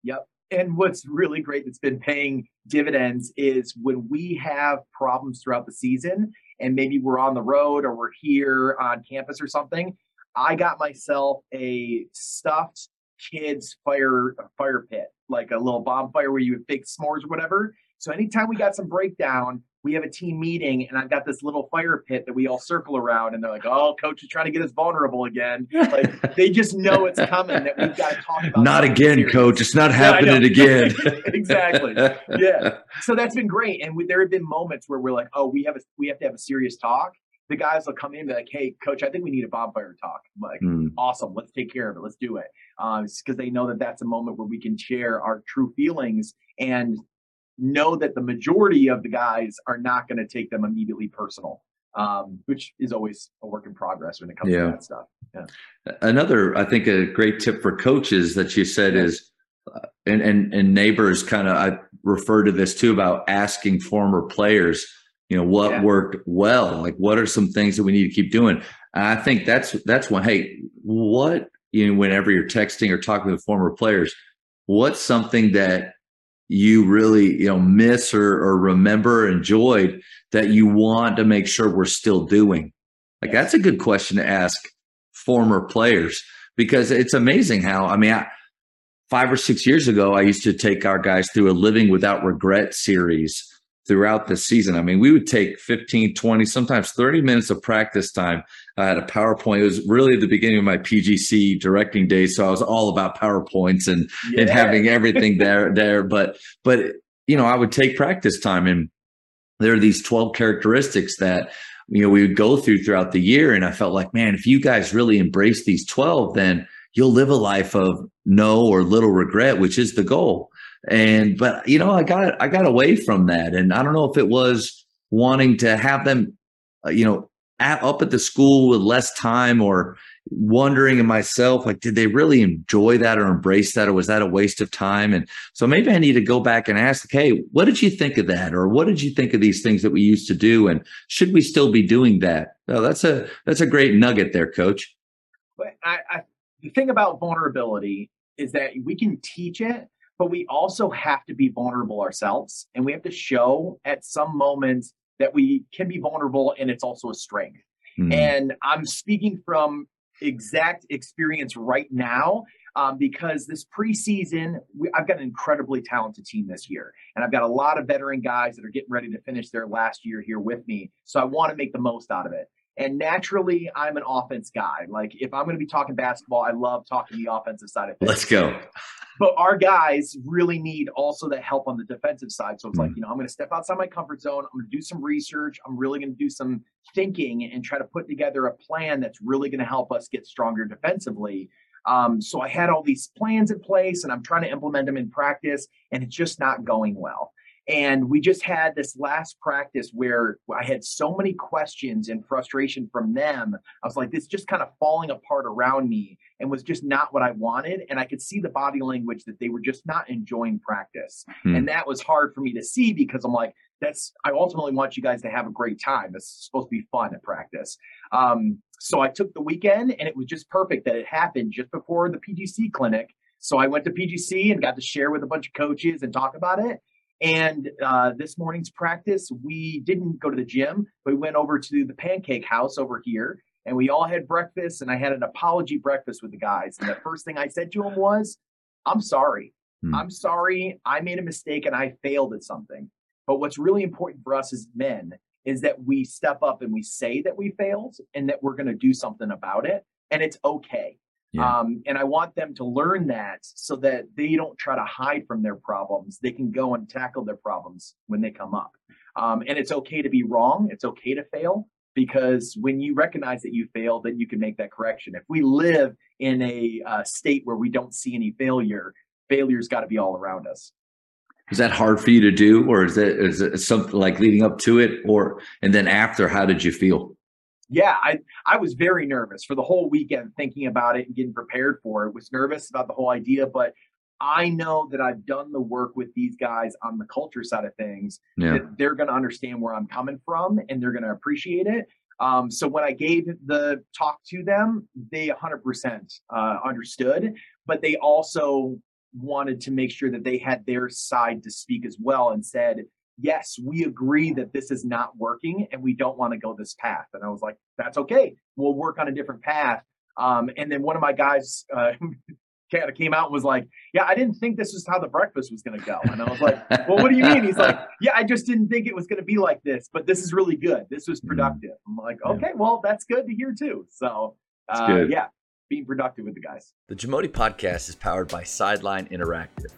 yep and what's really great that's been paying dividends is when we have problems throughout the season and maybe we're on the road or we're here on campus or something i got myself a stuffed kids fire fire pit like a little bonfire where you would bake s'mores or whatever. So anytime we got some breakdown we have a team meeting and I've got this little fire pit that we all circle around and they're like, oh, coach is trying to get us vulnerable again. Like they just know it's coming that we've got to talk about. Not again, series. coach. It's not happening yeah, again. exactly. Yeah. So that's been great. And we, there have been moments where we're like, oh, we have a, we have to have a serious talk. The guys will come in and be like, hey, coach, I think we need a bonfire talk. I'm like, mm. awesome. Let's take care of it. Let's do it. Because uh, they know that that's a moment where we can share our true feelings and know that the majority of the guys are not going to take them immediately personal, um, which is always a work in progress when it comes yeah. to that stuff. Yeah. Another, I think, a great tip for coaches that you said yeah. is, uh, and and and neighbors kind of I refer to this too about asking former players, you know, what worked well, like what are some things that we need to keep doing. And I think that's that's one. Hey, what you know, whenever you're texting or talking with former players, what's something that you really you know miss or, or remember enjoyed that you want to make sure we're still doing? Like that's a good question to ask former players because it's amazing how i mean I, five or six years ago i used to take our guys through a living without regret series throughout the season. I mean, we would take 15, 20, sometimes 30 minutes of practice time. I had a PowerPoint. It was really the beginning of my PGC directing days. So I was all about PowerPoints and, yeah. and having everything there, there. But, but, you know, I would take practice time and there are these 12 characteristics that, you know, we would go through throughout the year. And I felt like, man, if you guys really embrace these 12, then you'll live a life of no or little regret, which is the goal and but you know i got i got away from that. And i don't know if it was wanting to have them uh, you know at, up at the school with less time or wondering in myself like did they really enjoy that or embrace that or was that a waste of time? And so maybe i need to go back and ask hey what did you think of that? Or what did you think of these things that we used to do? And should we still be doing that? Oh, that's a that's a great nugget there coach. I, I the thing about vulnerability is that we can teach it but we also have to be vulnerable ourselves and we have to show at some moments that we can be vulnerable and it's also a strength. Mm. And I'm speaking from exact experience right now um, because this preseason, we, I've got an incredibly talented team this year. And I've got a lot of veteran guys that are getting ready to finish their last year here with me. So I want to make the most out of it. And naturally, I'm an offense guy. Like if I'm going to be talking basketball, I love talking the offensive side of things. Let's go. But our guys really need also that help on the defensive side. So it's mm-hmm. like, you know, I'm going to step outside my comfort zone. I'm going to do some research. I'm really going to do some thinking and try to put together a plan that's really going to help us get stronger defensively. Um, so I had all these plans in place and I'm trying to implement them in practice, and it's just not going well. And we just had this last practice where I had so many questions and frustration from them. I was like, this just kind of falling apart around me and was just not what I wanted. And I could see the body language that they were just not enjoying practice. Hmm. And that was hard for me to see because I'm like, that's, I ultimately want you guys to have a great time. It's supposed to be fun at practice. Um, so I took the weekend and it was just perfect that it happened just before the PGC clinic. So I went to PGC and got to share with a bunch of coaches and talk about it. And uh, this morning's practice, we didn't go to the gym, we went over to the pancake house over here and we all had breakfast. And I had an apology breakfast with the guys. And the first thing I said to them was, I'm sorry. Hmm. I'm sorry. I made a mistake and I failed at something. But what's really important for us as men is that we step up and we say that we failed and that we're going to do something about it. And it's okay. Yeah. Um, and I want them to learn that so that they don't try to hide from their problems. They can go and tackle their problems when they come up. Um, and it's okay to be wrong. It's okay to fail because when you recognize that you failed, then you can make that correction. If we live in a uh, state where we don't see any failure, failure's got to be all around us. is that hard for you to do, or is it is it something like leading up to it, or and then after? How did you feel? Yeah, I I was very nervous for the whole weekend, thinking about it and getting prepared for it. Was nervous about the whole idea, but I know that I've done the work with these guys on the culture side of things. Yeah. That they're going to understand where I'm coming from and they're going to appreciate it. Um, so when I gave the talk to them, they 100% uh, understood, but they also wanted to make sure that they had their side to speak as well and said, yes, we agree that this is not working and we don't want to go this path. And I was like, that's okay. We'll work on a different path. Um, and then one of my guys uh, kind of came out and was like, yeah, I didn't think this was how the breakfast was going to go. And I was like, well, what do you mean? He's like, yeah, I just didn't think it was going to be like this, but this is really good. This was mm-hmm. productive. I'm like, okay, well, that's good to hear too. So, uh, yeah, being productive with the guys. The Jamodi podcast is powered by Sideline Interactive.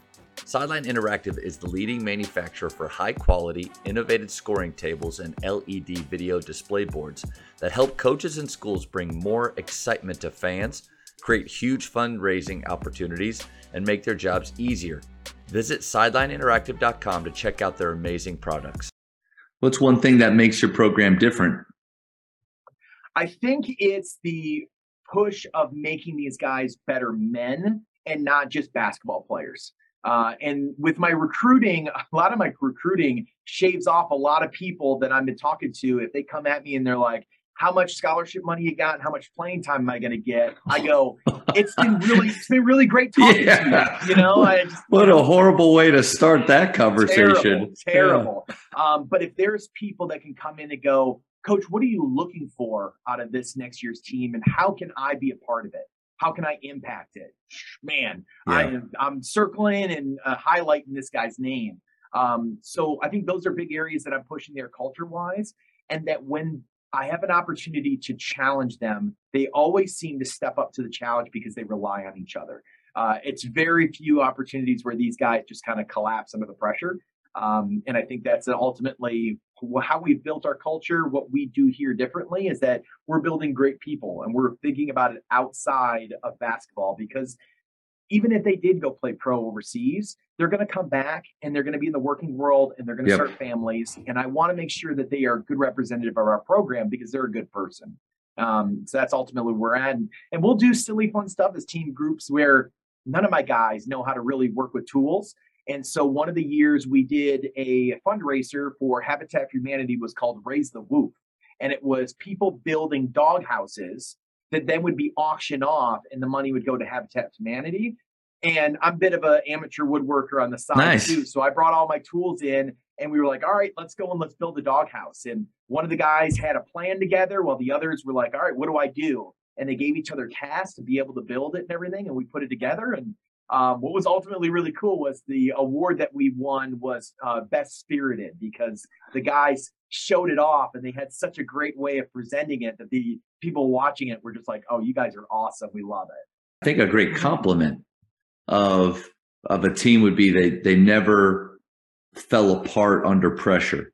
Sideline Interactive is the leading manufacturer for high quality, innovative scoring tables and LED video display boards that help coaches and schools bring more excitement to fans, create huge fundraising opportunities, and make their jobs easier. Visit sidelineinteractive.com to check out their amazing products. What's one thing that makes your program different? I think it's the push of making these guys better men and not just basketball players. Uh, and with my recruiting, a lot of my recruiting shaves off a lot of people that I've been talking to. If they come at me and they're like, how much scholarship money you got and how much playing time am I going to get? I go, it's been really, it's been really great talking yeah. to you. You know, I just, what a horrible way to start that conversation. Terrible. terrible. Yeah. Um, but if there's people that can come in and go, coach, what are you looking for out of this next year's team and how can I be a part of it? How can I impact it? Man, yeah. I, I'm circling and uh, highlighting this guy's name. Um, so I think those are big areas that I'm pushing there culture wise. And that when I have an opportunity to challenge them, they always seem to step up to the challenge because they rely on each other. Uh, it's very few opportunities where these guys just kind of collapse under the pressure. Um, and I think that's ultimately how we've built our culture. What we do here differently is that we're building great people and we're thinking about it outside of basketball because even if they did go play pro overseas, they're going to come back and they're going to be in the working world and they're going to yep. start families. And I want to make sure that they are a good representative of our program because they're a good person. Um, so that's ultimately where we're at. And, and we'll do silly fun stuff as team groups where none of my guys know how to really work with tools. And so one of the years we did a fundraiser for Habitat for Humanity was called Raise the Woof. And it was people building dog houses that then would be auctioned off and the money would go to Habitat for Humanity. And I'm a bit of an amateur woodworker on the side nice. too. So I brought all my tools in and we were like, all right, let's go and let's build a doghouse. And one of the guys had a plan together while the others were like, all right, what do I do? And they gave each other tasks to be able to build it and everything. And we put it together. And um, what was ultimately really cool was the award that we won was uh, best spirited because the guys showed it off and they had such a great way of presenting it that the people watching it were just like, "Oh, you guys are awesome. We love it." I think a great compliment of of a team would be they they never fell apart under pressure.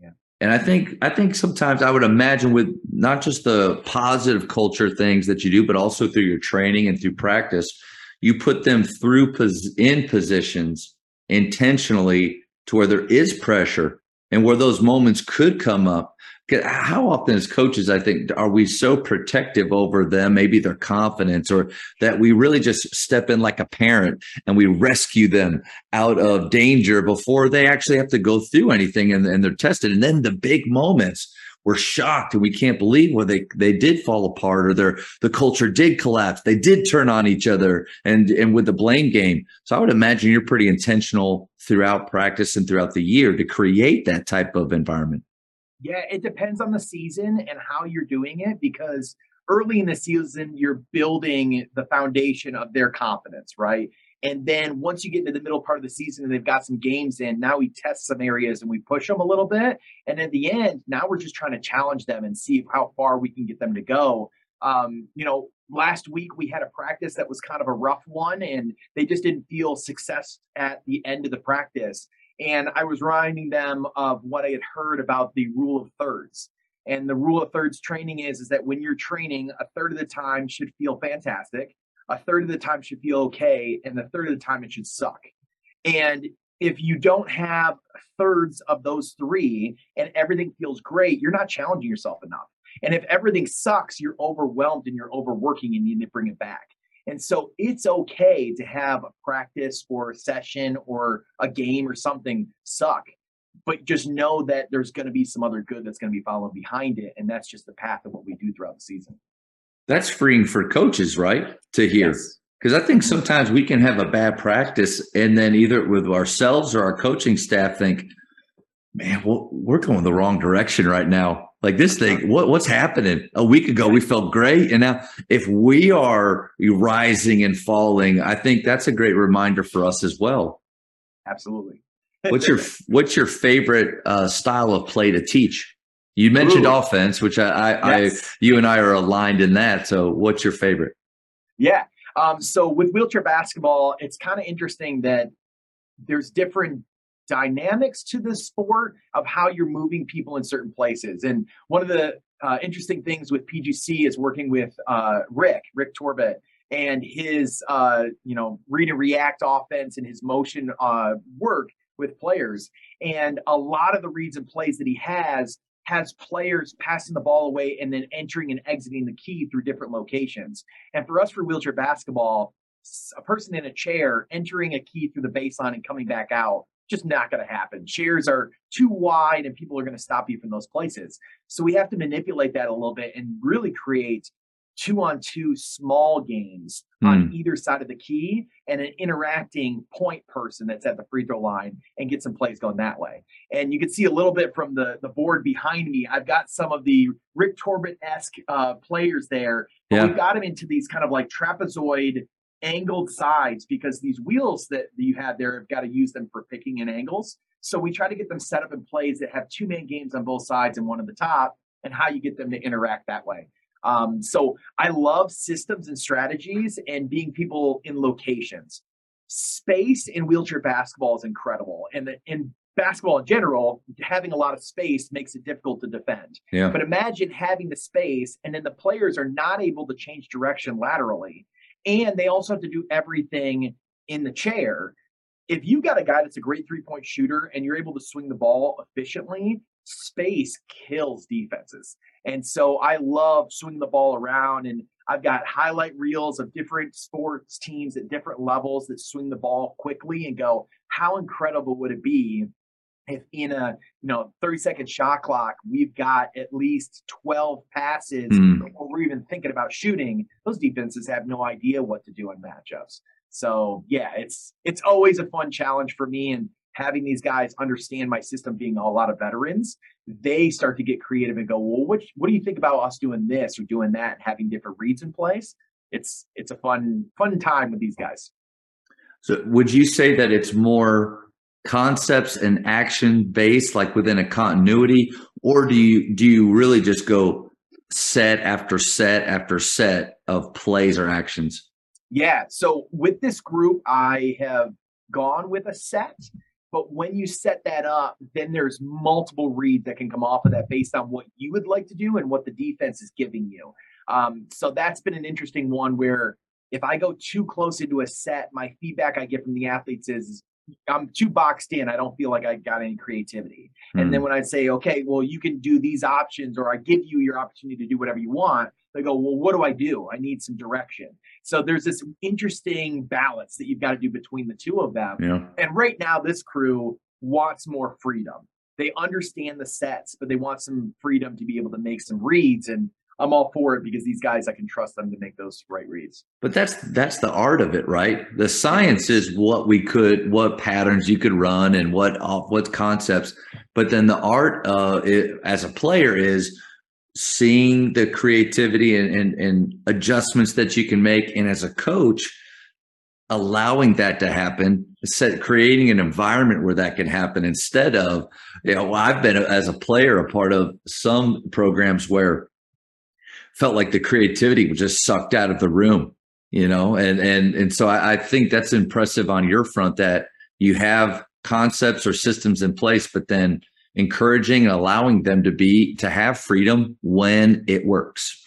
Yeah. And I think I think sometimes I would imagine with not just the positive culture things that you do, but also through your training and through practice, you put them through pos- in positions intentionally to where there is pressure and where those moments could come up. How often as coaches i think are we so protective over them maybe their confidence or that we really just step in like a parent and we rescue them out of danger before they actually have to go through anything and, and they're tested? And then the big moments we're shocked and we can't believe where they they did fall apart or their the culture did collapse. They did turn on each other and and with the blame game. So i would imagine you're pretty intentional throughout practice and throughout the year to create that type of environment. Yeah it depends on the season and how you're doing it because early in the season you're building the foundation of their confidence right and then once you get into the middle part of the season and they've got some games in, now we test some areas and we push them a little bit. And at the end, now we're just trying to challenge them and see how far we can get them to go. Um, you know, last week we had a practice that was kind of a rough one and they just didn't feel success at the end of the practice. And I was reminding them of what I had heard about the rule of thirds. And the rule of thirds training is, is that when you're training, a third of the time should feel fantastic a third of the time should feel okay, and the third of the time it should suck. And if you don't have thirds of those three and everything feels great, you're not challenging yourself enough. And if everything sucks, you're overwhelmed and you're overworking and you need to bring it back. And so it's okay to have a practice or a session or a game or something suck, but just know that there's going to be some other good that's going to be followed behind it. And that's just the path of what we do throughout the season. That's freeing for coaches, right? To hear. Yes. Because I think sometimes we can have a bad practice and then either with ourselves or our coaching staff think, man, well, we're going the wrong direction right now. Like this thing, what, what's happening? A week ago, we felt great. And now, if we are rising and falling, I think that's a great reminder for us as well. Absolutely. what's your What's your favorite uh, style of play to teach? You mentioned Ooh. offense, which I, I, yes. I, you and I are aligned in that. So, what's your favorite? Yeah. Um, so with wheelchair basketball, it's kind of interesting that there's different dynamics to the sport of how you're moving people in certain places. And one of the uh, interesting things with PGC is working with uh, Rick, Rick Torbett, and his uh, you know read and react offense and his motion uh, work with players. And a lot of the reads and plays that he has has players passing the ball away and then entering and exiting the key through different locations. And for us for wheelchair basketball, a person in a chair entering a key through the baseline and coming back out just not going to happen. Chairs are too wide and people are going to stop you from those places. So we have to manipulate that a little bit and really create two on two small games mm. on hmm. either side of the key and an interacting point person that's at the free throw line and get some plays going that way. And you can see a little bit from the, the board behind me. I've got some of the Rick Torbett esque uh, players there. But yeah. we've got them into these kind of like trapezoid angled sides because these wheels that you have there have got to use them for picking in angles. So we try to get them set up in plays that have two main games on both sides and one on the top, and how you get them to interact that way. Um, so I love systems and strategies and being people in locations. Space in wheelchair basketball is incredible, and in basketball in general, having a lot of space makes it difficult to defend. Yeah. But imagine having the space, and then the players are not able to change direction laterally and they also have to do everything in the chair. If you got a guy that's a great three point shooter and you're able to swing the ball efficiently, space kills defenses. And so I love swinging the ball around. And I've got highlight reels of different sports teams at different levels that swing the ball quickly and go, how incredible would it be if in a you know 30 second shot clock we've got at least 12 passes mm. before we're even thinking about shooting those defenses have no idea what to do in matchups so yeah it's it's always a fun challenge for me and having these guys understand my system being a lot of veterans they start to get creative and go well what, what do you think about us doing this or doing that having different reads in place? It's it's a fun fun time with these guys. So would you say that it's more concepts and action based like within a continuity or do you do you really just go set after set after set of plays or actions? Yeah so with this group i have gone with a set but when you set that up then there's multiple reads that can come off of that based on what you would like to do and what the defense is giving you um, so that's been an interesting one where if i go too close into a set my feedback i get from the athletes is I'm too boxed in. I don't feel like I got any creativity. Mm. And then hmm. when I say, okay, well, you can do these options, or I give you your opportunity to do whatever you want, they go, well, what do I do? I need some direction. So there's this interesting balance that you've got to do between the two of them. Yeah. And right now, this crew wants more freedom. They understand the sets, but they want some freedom to be able to make some reads. And I'm all for it because these guys, I can trust them to make those right reads. But that's that's the art of it, right? The science is what we could, what patterns you could run, and what what concepts. But then the art, uh, it, as a player, is seeing the creativity and, and, and adjustments that you can make, and as a coach, allowing that to happen, set creating an environment where that can happen instead of, you know, I've been as a player a part of some programs where felt like the creativity was just sucked out of the room, you know, and and and so I, I think that's impressive on your front that you have concepts or systems in place, but then encouraging and allowing them to be to have freedom when it works.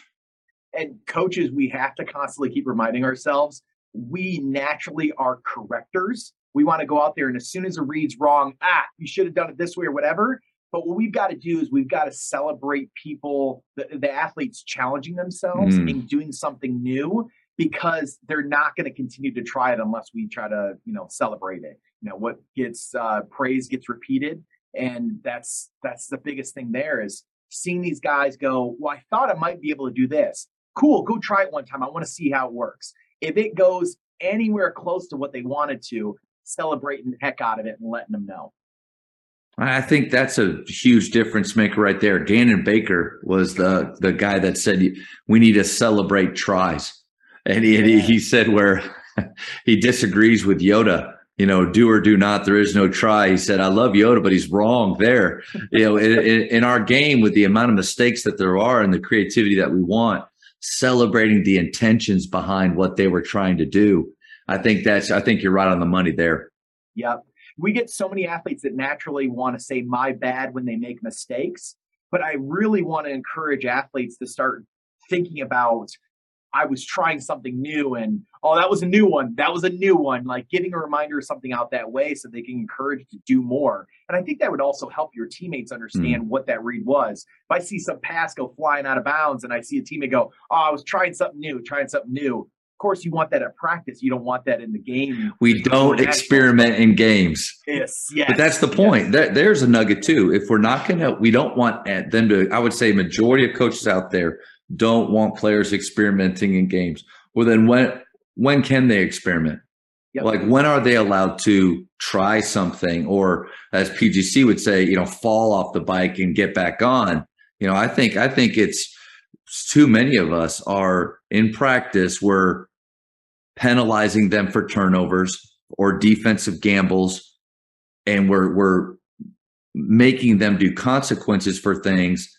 And coaches, we have to constantly keep reminding ourselves we naturally are correctors We want to go out there and as soon as a read's wrong, ah, you should have done it this way or whatever. But what we've got to do is we've got to celebrate people, the, the athletes challenging themselves mm. and doing something new because they're not going to continue to try it unless we try to, you know, celebrate it. You know, what gets uh, praise gets repeated, and that's that's the biggest thing. There is seeing these guys go. Well, I thought I might be able to do this. Cool, go try it one time. I want to see how it works. If it goes anywhere close to what they wanted to, celebrating the heck out of it and letting them know. I think that's a huge difference maker right there. Gannon Baker was the the guy that said we need to celebrate tries, and he yeah. he said where he disagrees with Yoda. You know, do or do not. There is no try. He said, "I love Yoda, but he's wrong there." You know, in, in our game with the amount of mistakes that there are and the creativity that we want, celebrating the intentions behind what they were trying to do. I think that's. I think you're right on the money there. Yep we get so many athletes that naturally want to say my bad when they make mistakes. But I really want to encourage athletes to start thinking about I was trying something new and oh that was a new one. That was a new one. Like getting a reminder of something out that way so they can encourage to do more. And I think that would also help your teammates understand mm. what that read was. If I see some pass go flying out of bounds and I see a teammate go, Oh, I was trying something new, trying something new. Of course, you want that at practice. You don't want that in the game. We don't experiment in games. Yes, yes. But that's the point. Yes. there's a nugget too. If we're not going to, we don't want them to. I would say majority of coaches out there don't want players experimenting in games. Well, then when when can they experiment? Yep. Like when are they allowed to try something, or as PGC would say, you know, fall off the bike and get back on? You know, I think I think it's too many of us are in practice we're penalizing them for turnovers or defensive gambles and we're we're making them do consequences for things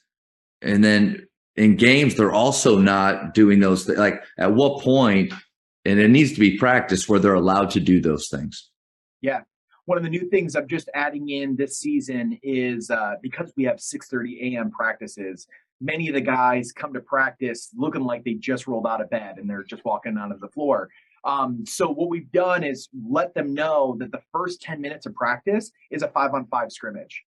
and then in games they're also not doing those th- like at what point and it needs to be practice where they're allowed to do those things yeah one of the new things i'm just adding in this season is uh, because we have 6.30 a.m practices many of the guys come to practice looking like they just rolled out of bed and they're just walking onto the floor. Um, so what we've done is let them know that the first 10 minutes of practice is a five on five scrimmage.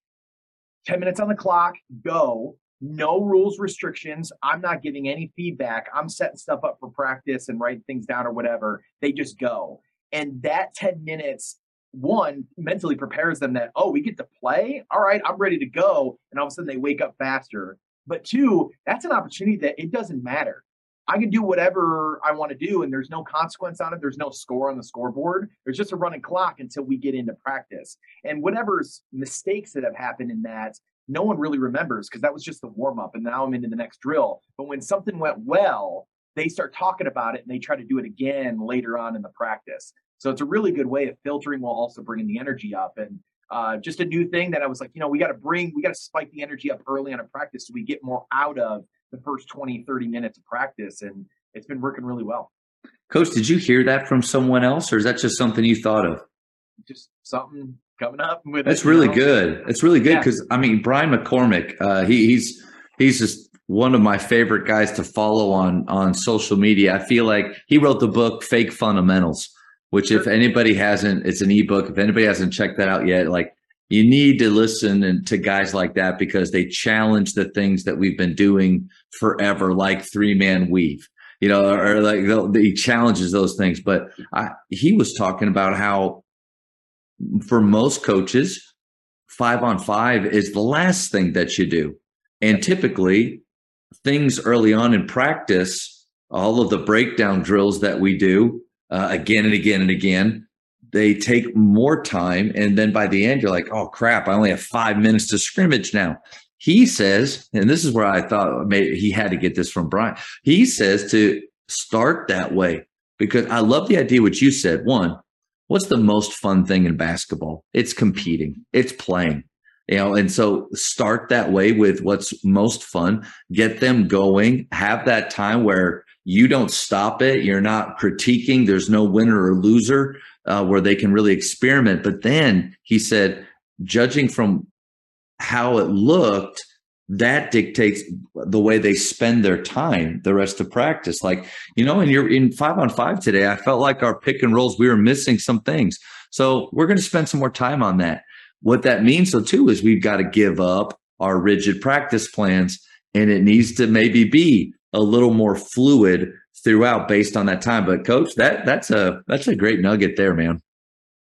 10 minutes on the clock, go. No rules, restrictions. I'm not giving any feedback. I'm setting stuff up for practice and writing things down or whatever. They just go. And that 10 minutes, one, mentally prepares them that, oh, we get to play. All right, I'm ready to go. And all of a sudden they wake up faster. But two, that's an opportunity that it doesn't matter. I can do whatever I want to do, and there's no consequence on it. There's no score on the scoreboard. There's just a running clock until we get into practice. And whatever's mistakes that have happened in that, no one really remembers because that was just the warm up. And now I'm into the next drill. But when something went well, they start talking about it and they try to do it again later on in the practice. So it's a really good way of filtering while also bringing the energy up. And uh, just a new thing that I was like, you know, we got to bring, we got to spike the energy up early on a practice so we get more out of the first 20, 30 minutes of practice. And it's been working really well. Coach, did you hear that from someone else or is that just something you thought of? Just something coming up with That's it, really know? good. It's really good because yeah. I mean Brian McCormick, uh, he, he's he's just one of my favorite guys to follow on on social media. I feel like he wrote the book Fake Fundamentals which if anybody hasn't, it's an ebook. If anybody hasn't checked that out yet, like you need to listen to guys like that because they challenge the things that we've been doing forever, like three man weave, you know, or like he challenges those things. But I, he was talking about how for most coaches, five on five is the last thing that you do. And typically, things early on in practice, all of the breakdown drills that we do, uh, again and again and again. They take more time. And then by the end, you're like, oh crap, I only have five minutes to scrimmage now. He says, and this is where I thought maybe he had to get this from Brian. He says to start that way because I love the idea what you said. One, what's the most fun thing in basketball? It's competing, it's playing you know and so start that way with what's most fun get them going have that time where you don't stop it. You're not critiquing. There's no winner or loser uh, where they can really experiment. But then he said, judging from how it looked, that dictates the way they spend their time the rest of practice. Like, you know, and you're in five on five today, I felt like our pick and rolls, we were missing some things. So we're going to spend some more time on that. What that means, though, too, is we've got to give up our rigid practice plans and it needs to maybe be a little more fluid throughout based on that time. But coach, that that's a that's a great nugget there, man.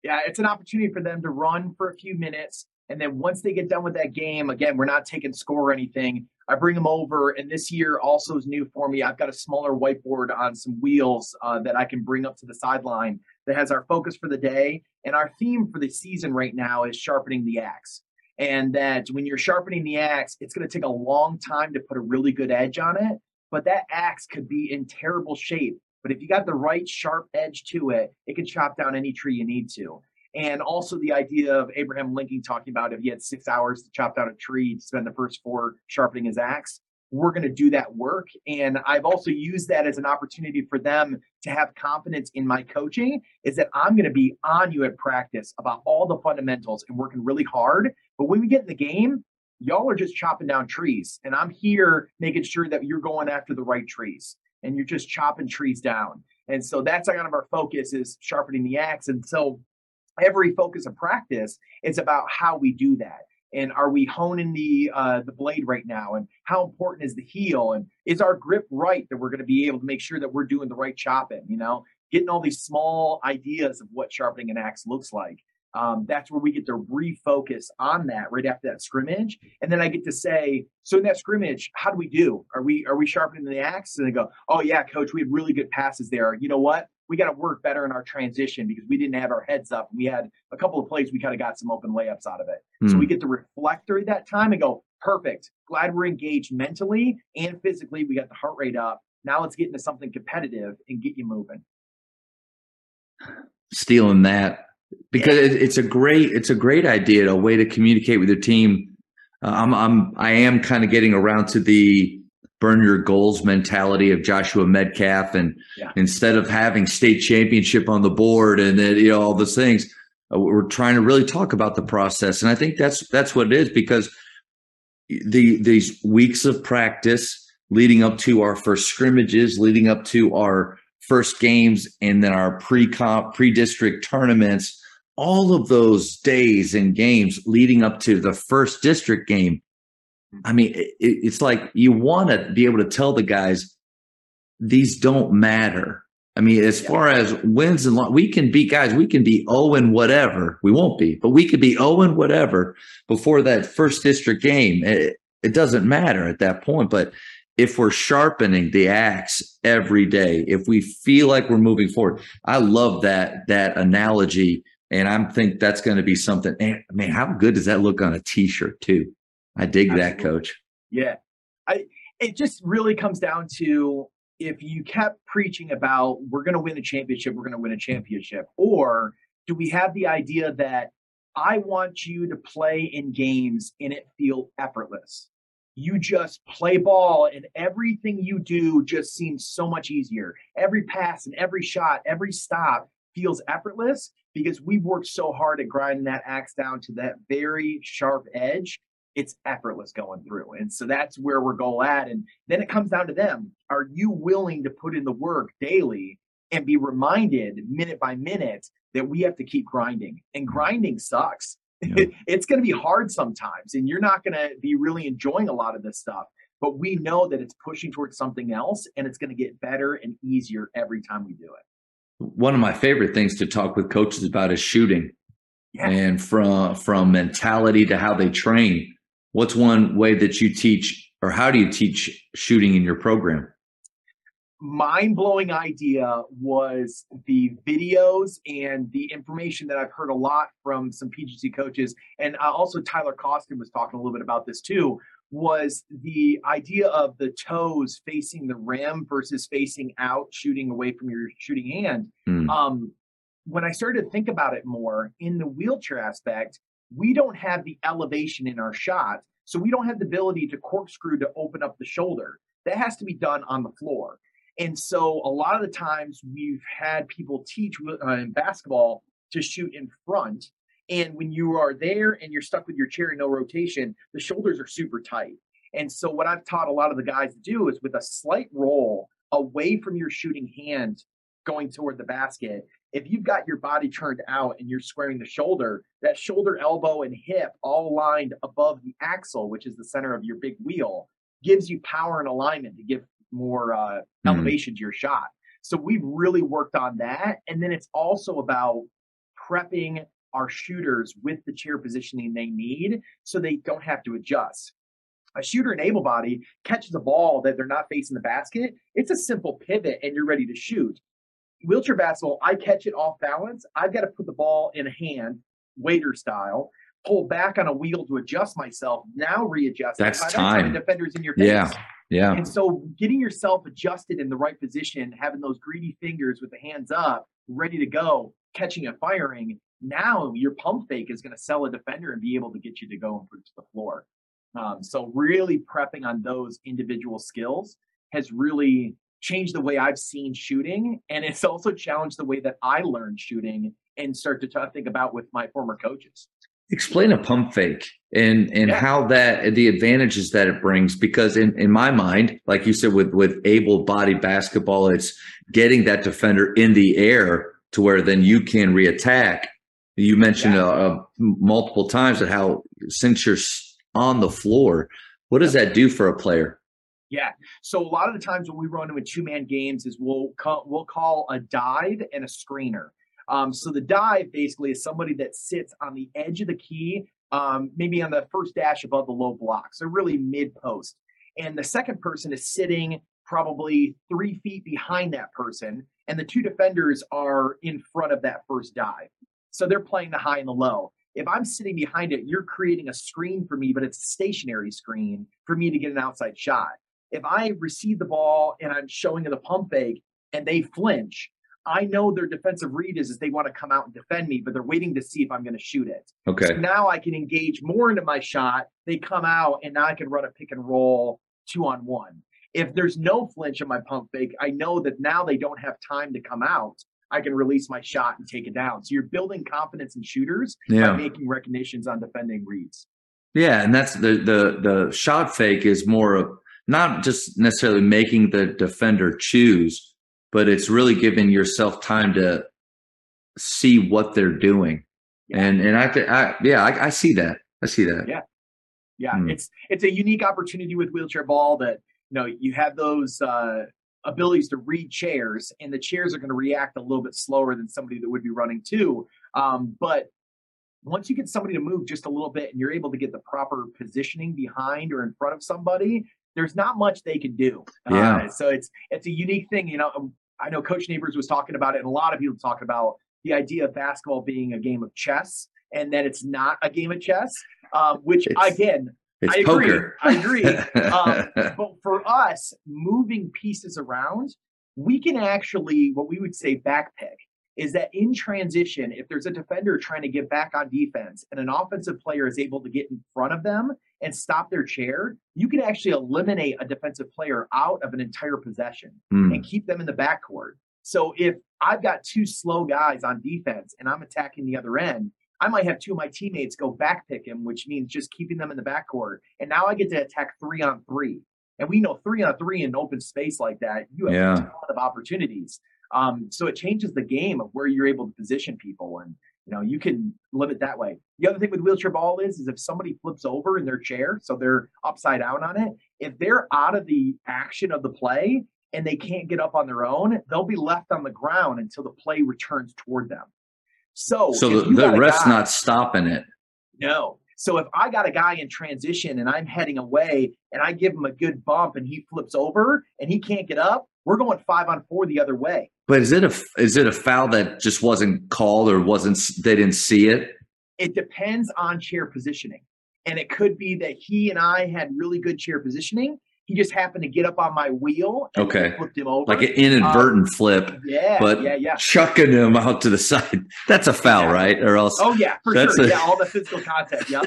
Yeah, it's an opportunity for them to run for a few minutes. And then once they get done with that game, again, we're not taking score or anything. I bring them over. And this year also is new for me. I've got a smaller whiteboard on some wheels uh, that I can bring up to the sideline that has our focus for the day. And our theme for the season right now is sharpening the axe. And that when you're sharpening the axe, it's going to take a long time to put a really good edge on it. But that axe could be in terrible shape. But if you got the right sharp edge to it, it can chop down any tree you need to. And also the idea of Abraham Lincoln talking about if he had six hours to chop down a tree, to spend the first four sharpening his axe we're going to do that work. And I've also used that as an opportunity for them to have confidence in my coaching is that I'm going to be on you at practice about all the fundamentals and working really hard. But when we get in the game, y'all are just chopping down trees. And I'm here making sure that you're going after the right trees and you're just chopping trees down. And so that's kind of our focus is sharpening the axe. And so every focus of practice is about how we do that. And are we honing the uh, the blade right now? And how important is the heel? And is our grip right that we're going to be able to make sure that we're doing the right chopping you know? Getting all these small ideas of what sharpening an axe looks like um, that's where we get to refocus on that right after that scrimmage. And then i get to say so in that scrimmage how do we do? Are we are we sharpening the axe? And they go oh yeah coach we had really good passes there. You know what we got to work better in our transition because we didn't have our heads up. We had a couple of plays we kind of got some open layups out of it. Mm. So we hmm. get to reflect during that time and go, perfect. Glad we're engaged mentally and physically. We got the heart rate up. Now let's get into something competitive and get you moving. Stealing that because yeah. it's a great it's a great idea, a way to communicate with your team. Uh, I'm I'm I am kind of getting around to the burn your goals mentality of Joshua Medcalf. And yeah. instead of having state championship on the board and then, you know, all those things, uh, we're trying to really talk about the process. And I think that's, that's what it is because the, these weeks of practice leading up to our first scrimmages, leading up to our first games, and then our pre-comp, pre-district tournaments, all of those days and games leading up to the first district game I mean, it, it's like you want to be able to tell the guys these don't matter. I mean, as yeah. far as wins and losses, we can be guys, we can be 0 and whatever. We won't be, but we could be 0 and whatever before that first district game. It, it doesn't matter at that point. But if we're sharpening the axe every day, if we feel like we're moving forward, I love that that analogy. And I think that's going to be something. Man, how good does that look on a t-shirt too? I dig Absolutely. that, coach. Yeah. I it just really comes down to if you kept preaching about we're going to win a championship, we're going to win a championship, or do we have the idea that I want you to play in games and it feel effortless? You just play ball and everything you do just seems so much easier. Every pass and every shot, every stop feels effortless because we've worked so hard at grinding that axe down to that very sharp edge it's effortless going through. And so that's where we're going at. And then it comes down to them. Are you willing to put in the work daily and be reminded minute by minute that we have to keep grinding? And grinding sucks. Yeah. it's going to be hard sometimes, and you're not going to be really enjoying a lot of this stuff. But we know that it's pushing towards something else, and it's going to get better and easier every time we do it. One of my favorite things to talk with coaches about is shooting. Yeah. And from from mentality to how they train what's one way that you teach or how do you teach shooting in your program? Mind blowing idea was the videos and the information that I've heard a lot from some PGC coaches. And uh, also, Tyler Costin was talking a little bit about this too. Was the idea of the toes facing the rim versus facing out, shooting away from your shooting hand. Mm. Um, when I started to think about it more in the wheelchair aspect, we don't have the elevation in our shot. So we don't have the ability to corkscrew to open up the shoulder. That has to be done on the floor. And so a lot of the times we've had people teach uh, in basketball to shoot in front. And when you are there and you're stuck with your chair and no rotation, the shoulders are super tight. And so what I've taught a lot of the guys to do is with a slight roll away from your shooting hand going toward the basket, if you've got your body turned out and you're squaring the shoulder, that shoulder, elbow, and hip all lined above the axle, which is the center of your big wheel, gives you power and alignment to give more uh, mm-hmm. elevation to your shot. So we've really worked on that. And then it's also about prepping our shooters with the chair positioning they need so they don't have to adjust. A shooter in able body catches a ball that they're not facing the basket. It's a simple pivot and you're ready to shoot. Wheelchair basketball, I catch it off balance. I've got to put the ball in a hand, waiter style, pull back on a wheel to adjust myself, now readjust. That's time. Defenders in your face. Yeah. Yeah. And so getting yourself adjusted in the right position, having those greedy fingers with the hands up, ready to go, catching and firing, now your pump fake is going to sell a defender and be able to get you to go and put it to the floor. Um, so really prepping on those individual skills has really changed the way I've seen shooting. And it's also challenged the way that I learned shooting and start to t- think about with my former coaches explain a pump fake and and yeah. how that the advantages that it brings because in in my mind like you said with with able body basketball it's getting that defender in the air to where then you can reattack you mentioned yeah. uh, uh, multiple times that how since you're on the floor what does that do for a player yeah. So a lot of the times when we run into two man games is we'll call, we'll call a dive and a screener. Um, so the dive basically is somebody that sits on the edge of the key, um, maybe on the first dash above the low block, so really mid post. And the second person is sitting probably three feet behind that person, and the two defenders are in front of that first dive. So they're playing the high and the low. If I'm sitting behind it, you're creating a screen for me, but it's a stationary screen for me to get an outside shot. If I receive the ball and I'm showing the pump fake and they flinch, I know their defensive read is, is they want to come out and defend me, but they're waiting to see if I'm going to shoot it. Okay. So now I can engage more into my shot. They come out and now I can run a pick and roll two on one. If there's no flinch in my pump fake, I know that now they don't have time to come out. I can release my shot and take it down. So you're building confidence in shooters yeah. by making recognitions on defending reads. Yeah, and that's the the the shot fake is more of not just necessarily making the defender choose, but it's really giving yourself time to see what they're doing. Yeah. And and I, I yeah, I, I, see that. I see that. Yeah, yeah. Hmm. It's it's a unique opportunity with wheelchair ball that you know you have those uh, abilities to read chairs, and the chairs are going to react a little bit slower than somebody that would be running too. Um, but once you get somebody to move just a little bit and you're able to get the proper positioning behind or in front of somebody, there's not much they can do. Yeah. Uh, so it's it's a unique thing. You know, um, I know Coach Neighbors was talking about it, and a lot of people talk about the idea of basketball being a game of chess, and that it's not a game of chess. Um, which it's, again, I agree. Poker. I agree. um, but for us, moving pieces around, we can actually what we would say backpick is that in transition, if there's a defender trying to get back on defense and an offensive player is able to get in front of them and stop their chair, you can actually eliminate a defensive player out of an entire possession mm. and keep them in the backcourt. So if I've got two slow guys on defense and I'm attacking the other end, I might have two of my teammates go back pick him, which means just keeping them in the backcourt. And now I get to attack three on three. And we know three on three in open space like that, you have yeah. a ton of opportunities. Um, so it changes the game of where you're able to position people. And you know, you can limit that way. The other thing with wheelchair ball is, is if somebody flips over in their chair, so they're upside down on it, if they're out of the action of the play and they can't get up on their own, they'll be left on the ground until the play returns toward them. So, so the, the rest not stopping it. No. So if I got a guy in transition and I'm heading away and I give him a good bump and he flips over and he can't get up, we're going five on four the other way. But is it a is it a foul that just wasn't called or wasn't they didn't see it? It depends on chair positioning, and it could be that he and I had really good chair positioning. He just happened to get up on my wheel. okay, flipped him over like an inadvertent um, flip. Yeah, but yeah, yeah. chucking him out to the side. That's a foul, yeah. right? Or else. Oh yeah, for sure. A- yeah, all the physical contact. Yeah.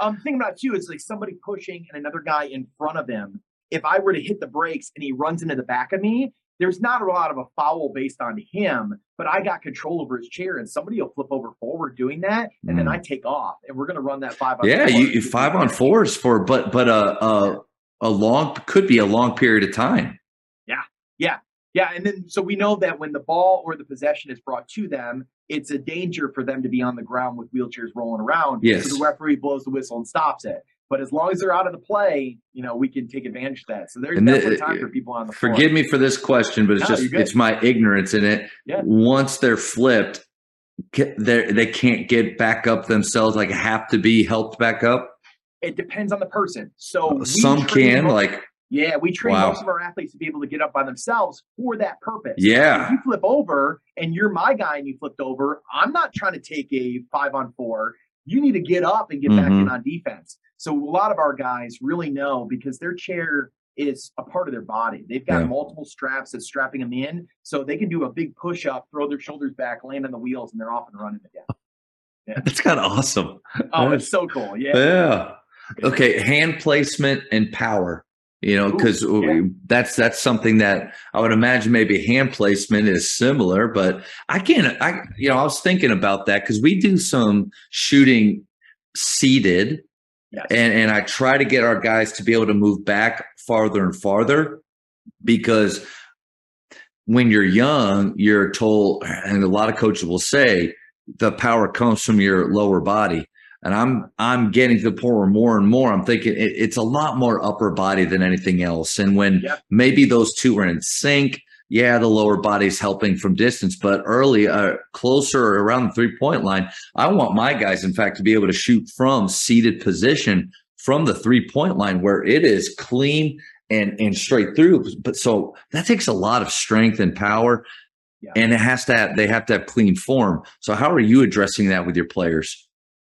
um, thing about too is like somebody pushing and another guy in front of him. If I were to hit the brakes and he runs into the back of me, there's not a lot of a foul based on him, but I got control over his chair, and somebody will flip over forward doing that, and mm. then I take off, and we're going to run that five. On yeah, you, five on fours for, but but uh, uh, a long could be a long period of time. Yeah. Yeah. Yeah. And then so we know that when the ball or the possession is brought to them, it's a danger for them to be on the ground with wheelchairs rolling around. Yes. So the referee blows the whistle and stops it. But as long as they're out of the play, you know, we can take advantage of that. So there's and definitely the, time for people on the floor. Forgive me for this question, but it's no, just it's my ignorance in it. Yeah. Once they're flipped, they they can't get back up themselves. Like have to be helped back up. It depends on the person. So some can like yeah, we train wow. most of our athletes to be able to get up by themselves for that purpose. Yeah. If you flip over and you're my guy and you flipped over, I'm not trying to take a five on four. You need to get up and get mm-hmm. back in on defense. So a lot of our guys really know because their chair is a part of their body. They've got yeah. multiple straps that's strapping them in, so they can do a big push up, throw their shoulders back, land on the wheels, and they're off and running again. Yeah. That's kind of awesome. Oh, it's so cool. Yeah. Yeah. Okay, hand placement and power. You know, because yeah. that's that's something that I would imagine maybe hand placement is similar, but I can't. I you know I was thinking about that because we do some shooting seated Yes. And and I try to get our guys to be able to move back farther and farther because when you're young, you're told, and a lot of coaches will say, the power comes from your lower body. And I'm I'm getting to the point where more and more I'm thinking it, it's a lot more upper body than anything else. And when yep. maybe those two are in sync, yeah, the lower body's helping from distance, but early, uh, closer around the three point line, I want my guys, in fact, to be able to shoot from seated position from the three point line where it is clean and and straight through. But so that takes a lot of strength and power, yeah. and it has to have they have to have clean form. So how are you addressing that with your players?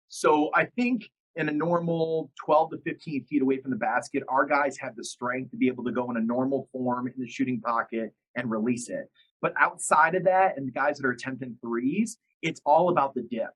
So I think in a normal 12 to 15 feet away from the basket, our guys have the strength to be able to go in a normal form in the shooting pocket and release it. But outside of that, and the guys that are attempting threes, it's all about the dip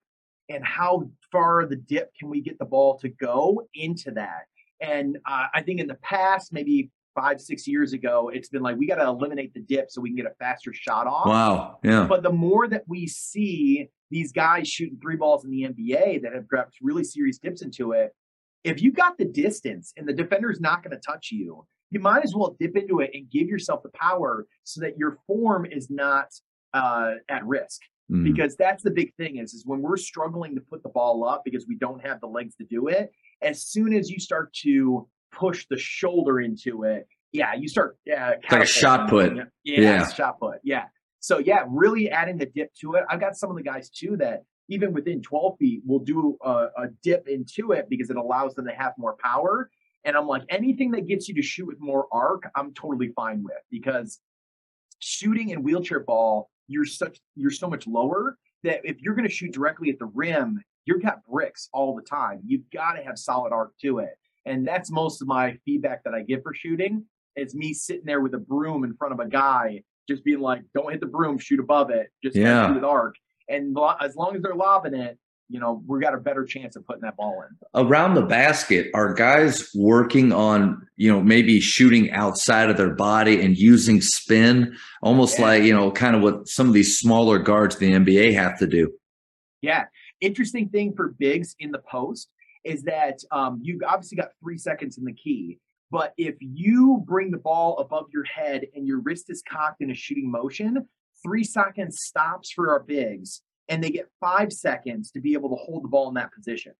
and how far the dip can we get the ball to go into that. And uh, I think in the past, maybe five, six years ago, it's been like we got to eliminate the dip so we can get a faster shot off. Wow. Yeah. But the more that we see these guys shooting three balls in the NBA that have grabbed really serious dips into it. If you got the distance and the defender's not going to touch you, you might as well dip into it and give yourself the power so that your form is not uh, at risk. Mm. Because that's the big thing is, is when we're struggling to put the ball up because we don't have the legs to do it, as soon as you start to push the shoulder into it, yeah, you start uh, like a shot put. Yeah, yeah, shot put. Yeah. So yeah, really adding the dip to it. I've got some of the guys too that even within 12 feet will do a, a dip into it because it allows them to have more power. And I'm like, anything that gets you to shoot with more arc, I'm totally fine with because shooting in wheelchair ball, you're such you're so much lower that if you're going to shoot directly at the rim, you've got bricks all the time. You've got to have solid arc to it. And that's most of my feedback that I give for shooting. It's me sitting there with a broom in front of a guy just being like, don't hit the broom, shoot above it, just yeah. shoot with arc. And as long as they're lobbing it, you know, we got a better chance of putting that ball in. Around the basket, are guys working on, you know, maybe shooting outside of their body and using spin, almost yeah. like, you know, kind of what some of these smaller guards in the NBA have to do? Yeah. Interesting thing for bigs in the post is that um, you've obviously got three seconds in the key. But if you bring the ball above your head and your wrist is cocked in a shooting motion, three seconds stops for our bigs, and they get five seconds to be able to hold the ball in that position.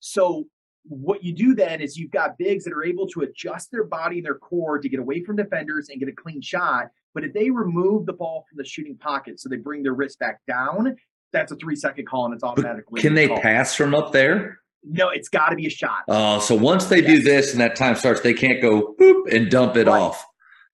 So what you do then is you've got bigs that are able to adjust their body and their core to get away from defenders and get a clean shot. But if they remove the ball from the shooting pocket, so they bring their wrist back down, that's a three second call and it's automatically. Can they call. pass from up there? No, it's got to be a shot. Oh, so once they do this and that time starts, they can't go boop and dump it right. off.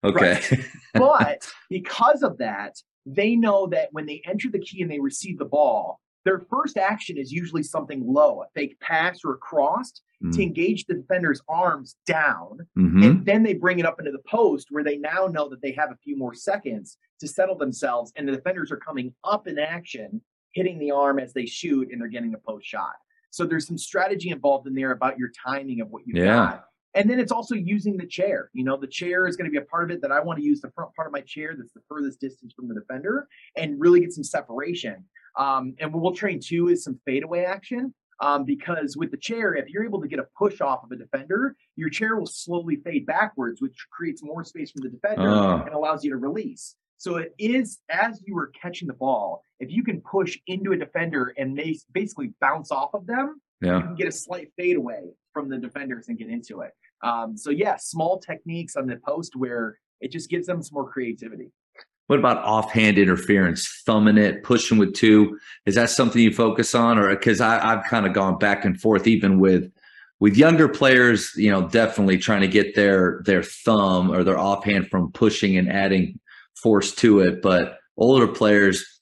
Okay. Right. but because of that, they know that when they enter the key and they receive the ball, their first action is usually something low, a fake pass or a cross mm-hmm. to engage the defender's arms down. Mm-hmm. And then they bring it up into the post where they now know that they have a few more seconds to settle themselves. And the defenders are coming up in action, hitting the arm as they shoot, and they're getting a post shot. So there's some strategy involved in there about your timing of what you've yeah. got. And then it's also using the chair. You know, the chair is going to be a part of it that I want to use the front part of my chair that's the furthest distance from the defender and really get some separation. Um, and what we'll train too is some fadeaway action. Um, because with the chair, if you're able to get a push off of a defender, your chair will slowly fade backwards, which creates more space for the defender uh. and allows you to release. So it is as you are catching the ball, if you can push into a defender and they basically bounce off of them, yeah. you can get a slight fade away from the defenders and get into it. Um, so yeah, small techniques on the post where it just gives them some more creativity. What about offhand interference, thumbing it, pushing with two? Is that something you focus on, or because I've kind of gone back and forth, even with with younger players, you know, definitely trying to get their their thumb or their offhand from pushing and adding force to it. But older players,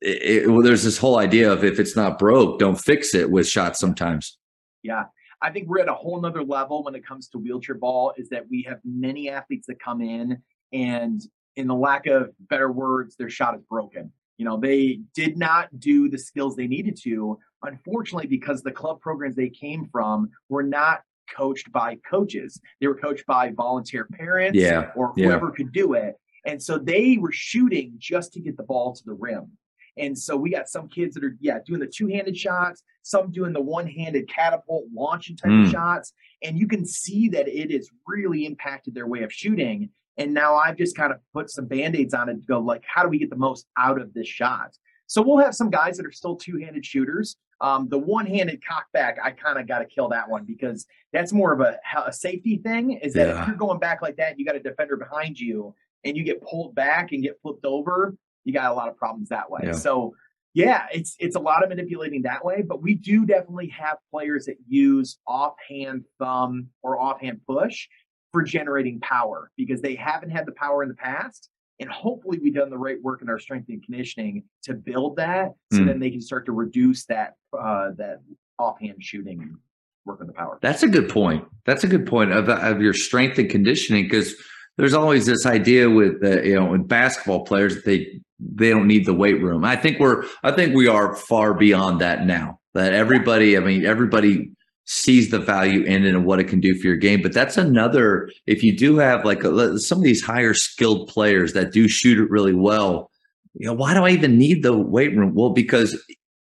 it, it, well, there's this whole idea of if it's not broke, don't fix it with shots sometimes. Yeah. I think we're at a whole nother level when it comes to wheelchair ball is that we have many athletes that come in and in the lack of better words, their shot is broken. You know, they did not do the skills they needed to, unfortunately, because the club programs they came from were not coached by coaches. They were coached by volunteer parents yeah, or whoever yeah. could do it. And so they were shooting just to get the ball to the rim. And so we got some kids that are, yeah, doing the two handed shots, some doing the one handed catapult launching type mm. of shots. And you can see that it has really impacted their way of shooting. And now I've just kind of put some band aids on it to go, like, how do we get the most out of this shot? So we'll have some guys that are still two handed shooters. Um, the one handed cockback, I kind of got to kill that one because that's more of a, a safety thing. Is that yeah. if you're going back like that, you got a defender behind you and you get pulled back and get flipped over, you got a lot of problems that way. Yeah. So yeah, it's it's a lot of manipulating that way, but we do definitely have players that use offhand thumb or offhand push for generating power because they haven't had the power in the past. And hopefully we've done the right work in our strength and conditioning to build that so mm. then they can start to reduce that uh, that offhand shooting work on the power. That's a good point. That's a good point of, of your strength and conditioning because there's always this idea with uh, you know with basketball players that they they don't need the weight room. I think we're I think we are far beyond that now. That everybody, I mean, everybody sees the value in it and what it can do for your game. But that's another. If you do have like a, some of these higher skilled players that do shoot it really well, you know, why do I even need the weight room? Well, because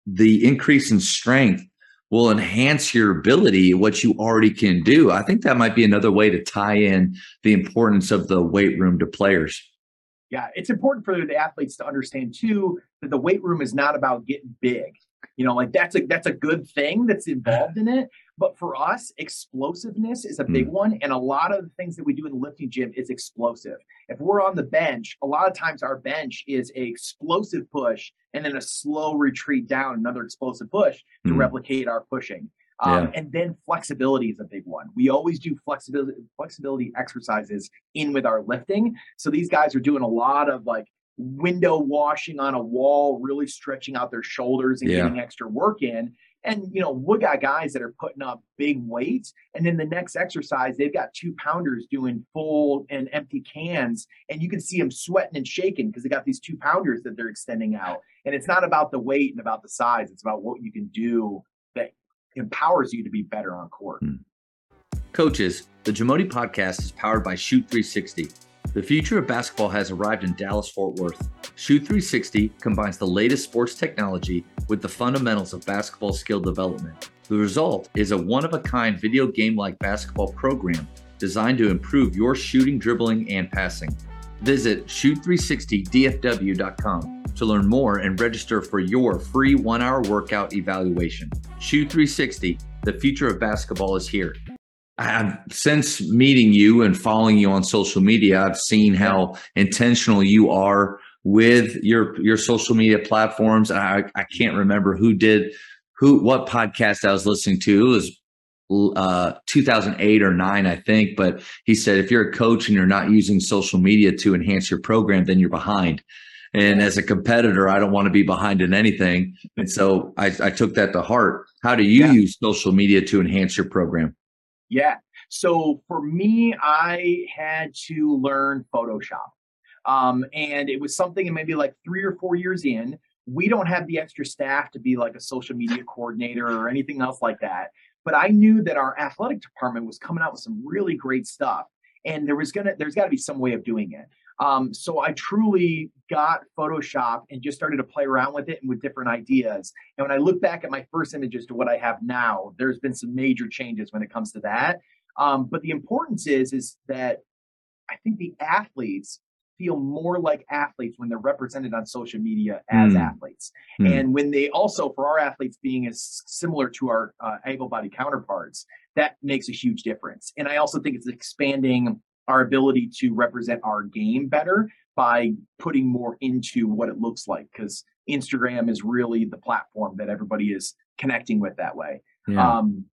the increase in strength will enhance your ability, what you already can do. I think that might be another way to tie in the importance of the weight room to players. Yeah, it's important for the athletes to understand too that the weight room is not about getting big. You know, like that's a that's a good thing that's involved in it. But for us, explosiveness is a big mm. one. And a lot of the things that we do in the lifting gym is explosive. If we're on the bench, a lot of times our bench is a explosive push and then a slow retreat down, another explosive push to mm. replicate our pushing. Um. And then flexibility is a big one. We always do flexibility flexibility exercises in with our lifting. So these guys are doing a lot of like window washing on a wall, really stretching out their shoulders and yeah. getting extra work in. And you know, we got guys that are putting up big weights, and then the next exercise, they've got two pounders doing full and empty cans, and you can see them sweating and shaking because they got these two pounders that they're extending out. And it's not about the weight and about the size; it's about what you can do that empowers you to be better on court. Hmm. Coaches, the Jamodi podcast is powered by Shoot 360 the future of basketball has arrived in Dallas Fort Worth. Shoot 360 combines the latest sports technology with the fundamentals of basketball skill development. The result is a one of a kind video game like basketball program designed to improve your shooting, dribbling, and passing. Visit shoot360dfw.com to learn more and register for your free one hour workout evaluation. Shoot 360, the future of basketball is here. I've since meeting you and following you on social media, I've seen how intentional you are with your your social media platforms. I I can't remember who did who what podcast I was listening to. It was uh 2008 or 9 I think, but he said if you're a coach and you're not using social media to enhance your program, then you're behind. And as a competitor, I don't want to be behind in anything. And so I, I took that to heart. How do you yeah. use social media to enhance your program? Yeah. So for me, I had to learn Photoshop. Um, and it was something maybe like three or four years in. We don't have the extra staff to be like a social media coordinator or anything else like that. But I knew that our athletic department was coming out with some really great stuff. And there was gonna there's gotta be some way of doing it. Um, so I truly got Photoshop and just started to play around with it and with different ideas. And when I look back at my first images to what I have now, there's been some major changes when it comes to that. Um, but the importance is is that I think the athletes feel more like athletes when they're represented on social media as mm. athletes. Mm. And when they also, for our athletes being as similar to our uh, able bodied counterparts, that makes a huge difference. And I also think it's expanding our ability to represent our game better by putting more into what it looks like because Instagram is really the platform that everybody is connecting with that way. Yeah. Um,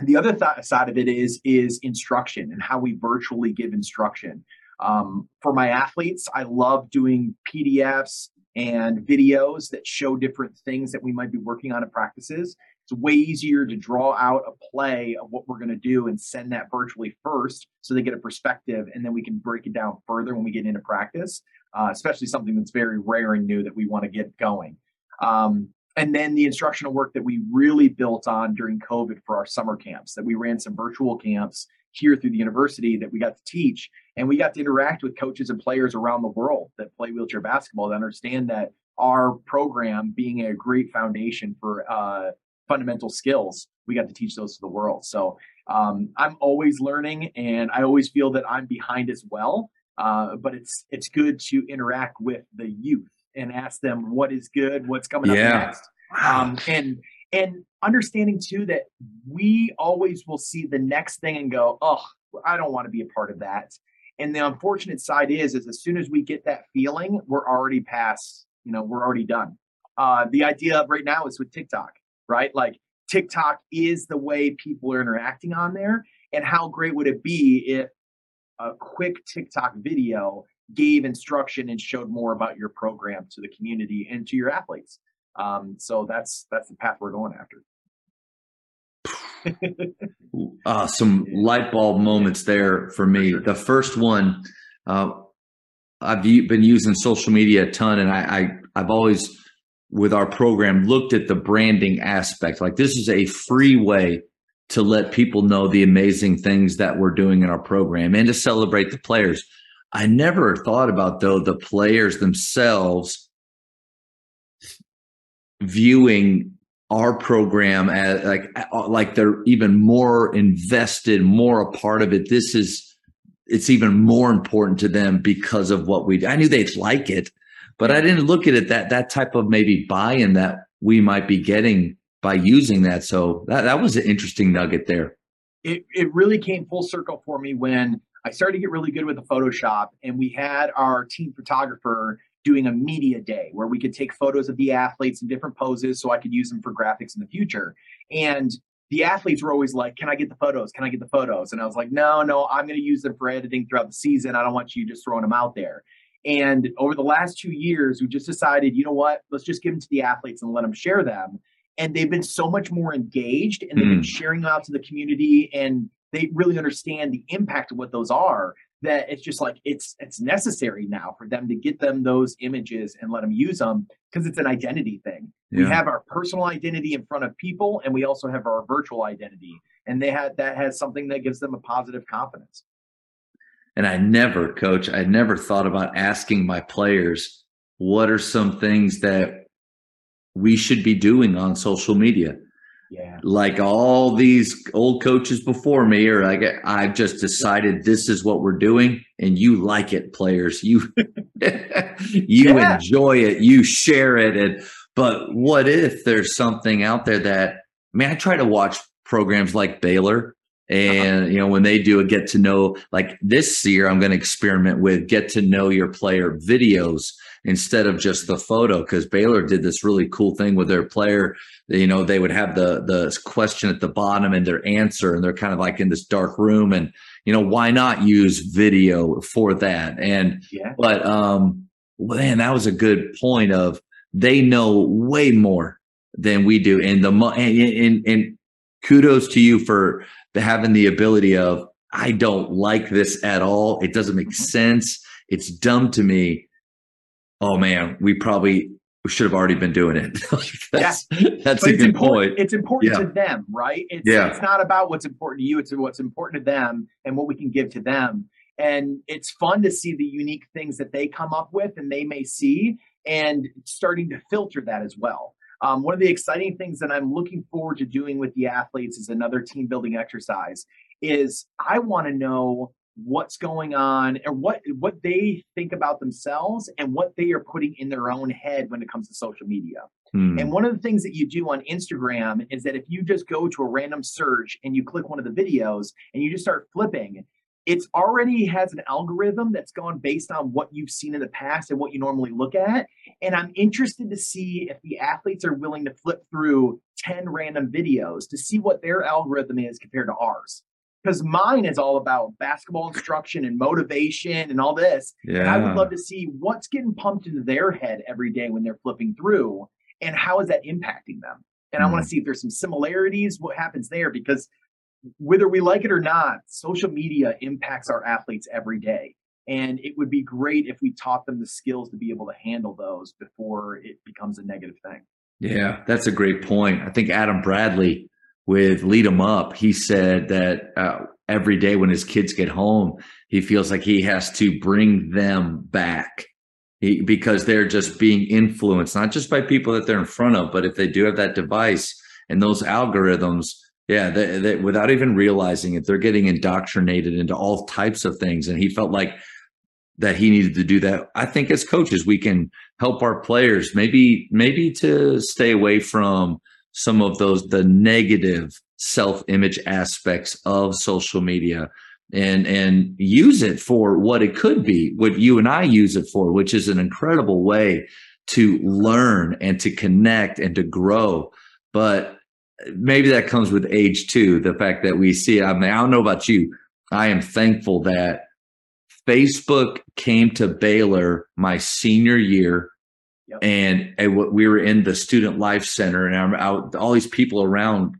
the other th- side of it is is instruction and how we virtually give instruction. Um, for my athletes, I love doing PDFs and videos that show different things that we might be working on in practices. It's way easier to draw out a play of what we're going to do and send that virtually first so they get a perspective and then we can break it down further when we get into practice, uh, especially something that's very rare and new that we want to get going. Um, and then the instructional work that we really built on during COVID for our summer camps, that we ran some virtual camps here through the university that we got to teach. And we got to interact with coaches and players around the world that play wheelchair basketball to understand that our program being a great foundation for uh, fundamental skills, we got to teach those to the world. So um, I'm always learning, and I always feel that I'm behind as well. Uh, but it's it's good to interact with the youth and ask them what is good, what's coming yeah. up next, um, and and understanding too that we always will see the next thing and go, oh, I don't want to be a part of that. And the unfortunate side is, is as soon as we get that feeling, we're already past, you know, we're already done. Uh, the idea of right now is with TikTok right? Like TikTok is the way people are interacting on there. And how great would it be if a quick TikTok video gave instruction and showed more about your program to the community and to your athletes? Um, so that's that's the path we're going after. uh, some light bulb moments there for me. The first one, uh, I've been using social media a ton, and I, I I've always with our program looked at the branding aspect. Like this is a free way to let people know the amazing things that we're doing in our program and to celebrate the players. I never thought about though the players themselves viewing our program as like like they're even more invested, more a part of it. This is it's even more important to them because of what we do. I knew they'd like it, but I didn't look at it that that type of maybe buy-in that we might be getting by using that. So that, that was an interesting nugget there. It it really came full circle for me when I started to get really good with the Photoshop and we had our team photographer doing a media day where we could take photos of the athletes in different poses so I could use them for graphics in the future. And the athletes were always like, Can I get the photos? Can I get the photos? And I was like, No, no, I'm going to use them for editing throughout the season. I don't want you just throwing them out there. And over the last two years, we just decided, you know what, let's just give them to the athletes and let them share them. And they've been so much more engaged and they've mm. been sharing out to the community and they really understand the impact of what those are that it's just like it's it's necessary now for them to get them those images and let them use them because it's an identity thing. Yeah. We have our personal identity in front of people and we also have our virtual identity and they had that has something that gives them a positive confidence. And I never, coach, I never thought about asking my players, what are some things that we should be doing on social media? Yeah. Like all these old coaches before me, or like I've just decided this is what we're doing, and you like it, players. You you yeah. enjoy it, you share it. And but what if there's something out there that I mean, I try to watch programs like Baylor. And uh-huh. you know, when they do a get to know, like this year, I'm going to experiment with get to know your player videos instead of just the photo. Because Baylor did this really cool thing with their player. You know, they would have the the question at the bottom and their answer, and they're kind of like in this dark room. And you know, why not use video for that? And yeah. but um, man, that was a good point. Of they know way more than we do, and the and, and, and kudos to you for having the ability of I don't like this at all. It doesn't make mm-hmm. sense. It's dumb to me. Oh man, we probably should have already been doing it. that's yeah. that's but a good point. It's important yeah. to them, right? It's, yeah. it's not about what's important to you. It's what's important to them and what we can give to them. And it's fun to see the unique things that they come up with and they may see and starting to filter that as well. Um, one of the exciting things that I'm looking forward to doing with the athletes is another team building exercise is I want to know what's going on and what what they think about themselves and what they are putting in their own head when it comes to social media. Hmm. And one of the things that you do on Instagram is that if you just go to a random search and you click one of the videos and you just start flipping, it's already has an algorithm that's gone based on what you've seen in the past and what you normally look at. And I'm interested to see if the athletes are willing to flip through 10 random videos to see what their algorithm is compared to ours. Because mine is all about basketball instruction and motivation and all this. Yeah. And I would love to see what's getting pumped into their head every day when they're flipping through and how is that impacting them. And mm. I want to see if there's some similarities, what happens there, because whether we like it or not, social media impacts our athletes every day. And it would be great if we taught them the skills to be able to handle those before it becomes a negative thing. Yeah, that's a great point. I think Adam Bradley with Lead Lead 'em Up, he said that uh, every day when his kids get home, he feels like he has to bring them back he, because they're just being influenced, not just by people that they're in front of, but if they do have that device and those algorithms yeah, they, they, without even realizing it, they're getting indoctrinated into all types of things. And he felt like that he needed to do that. I think as coaches, we can help our players maybe maybe to stay away from some of those the negative self-image aspects of social media and and use it for what it could be, what you and I use it for, which is an incredible way to learn and to connect and to grow. But maybe that comes with age too. The fact that we see, I mean, I don't know about you. I am thankful that Facebook came to Baylor my senior year. Yep. And, and we were in the student life center and I'm out, all these people around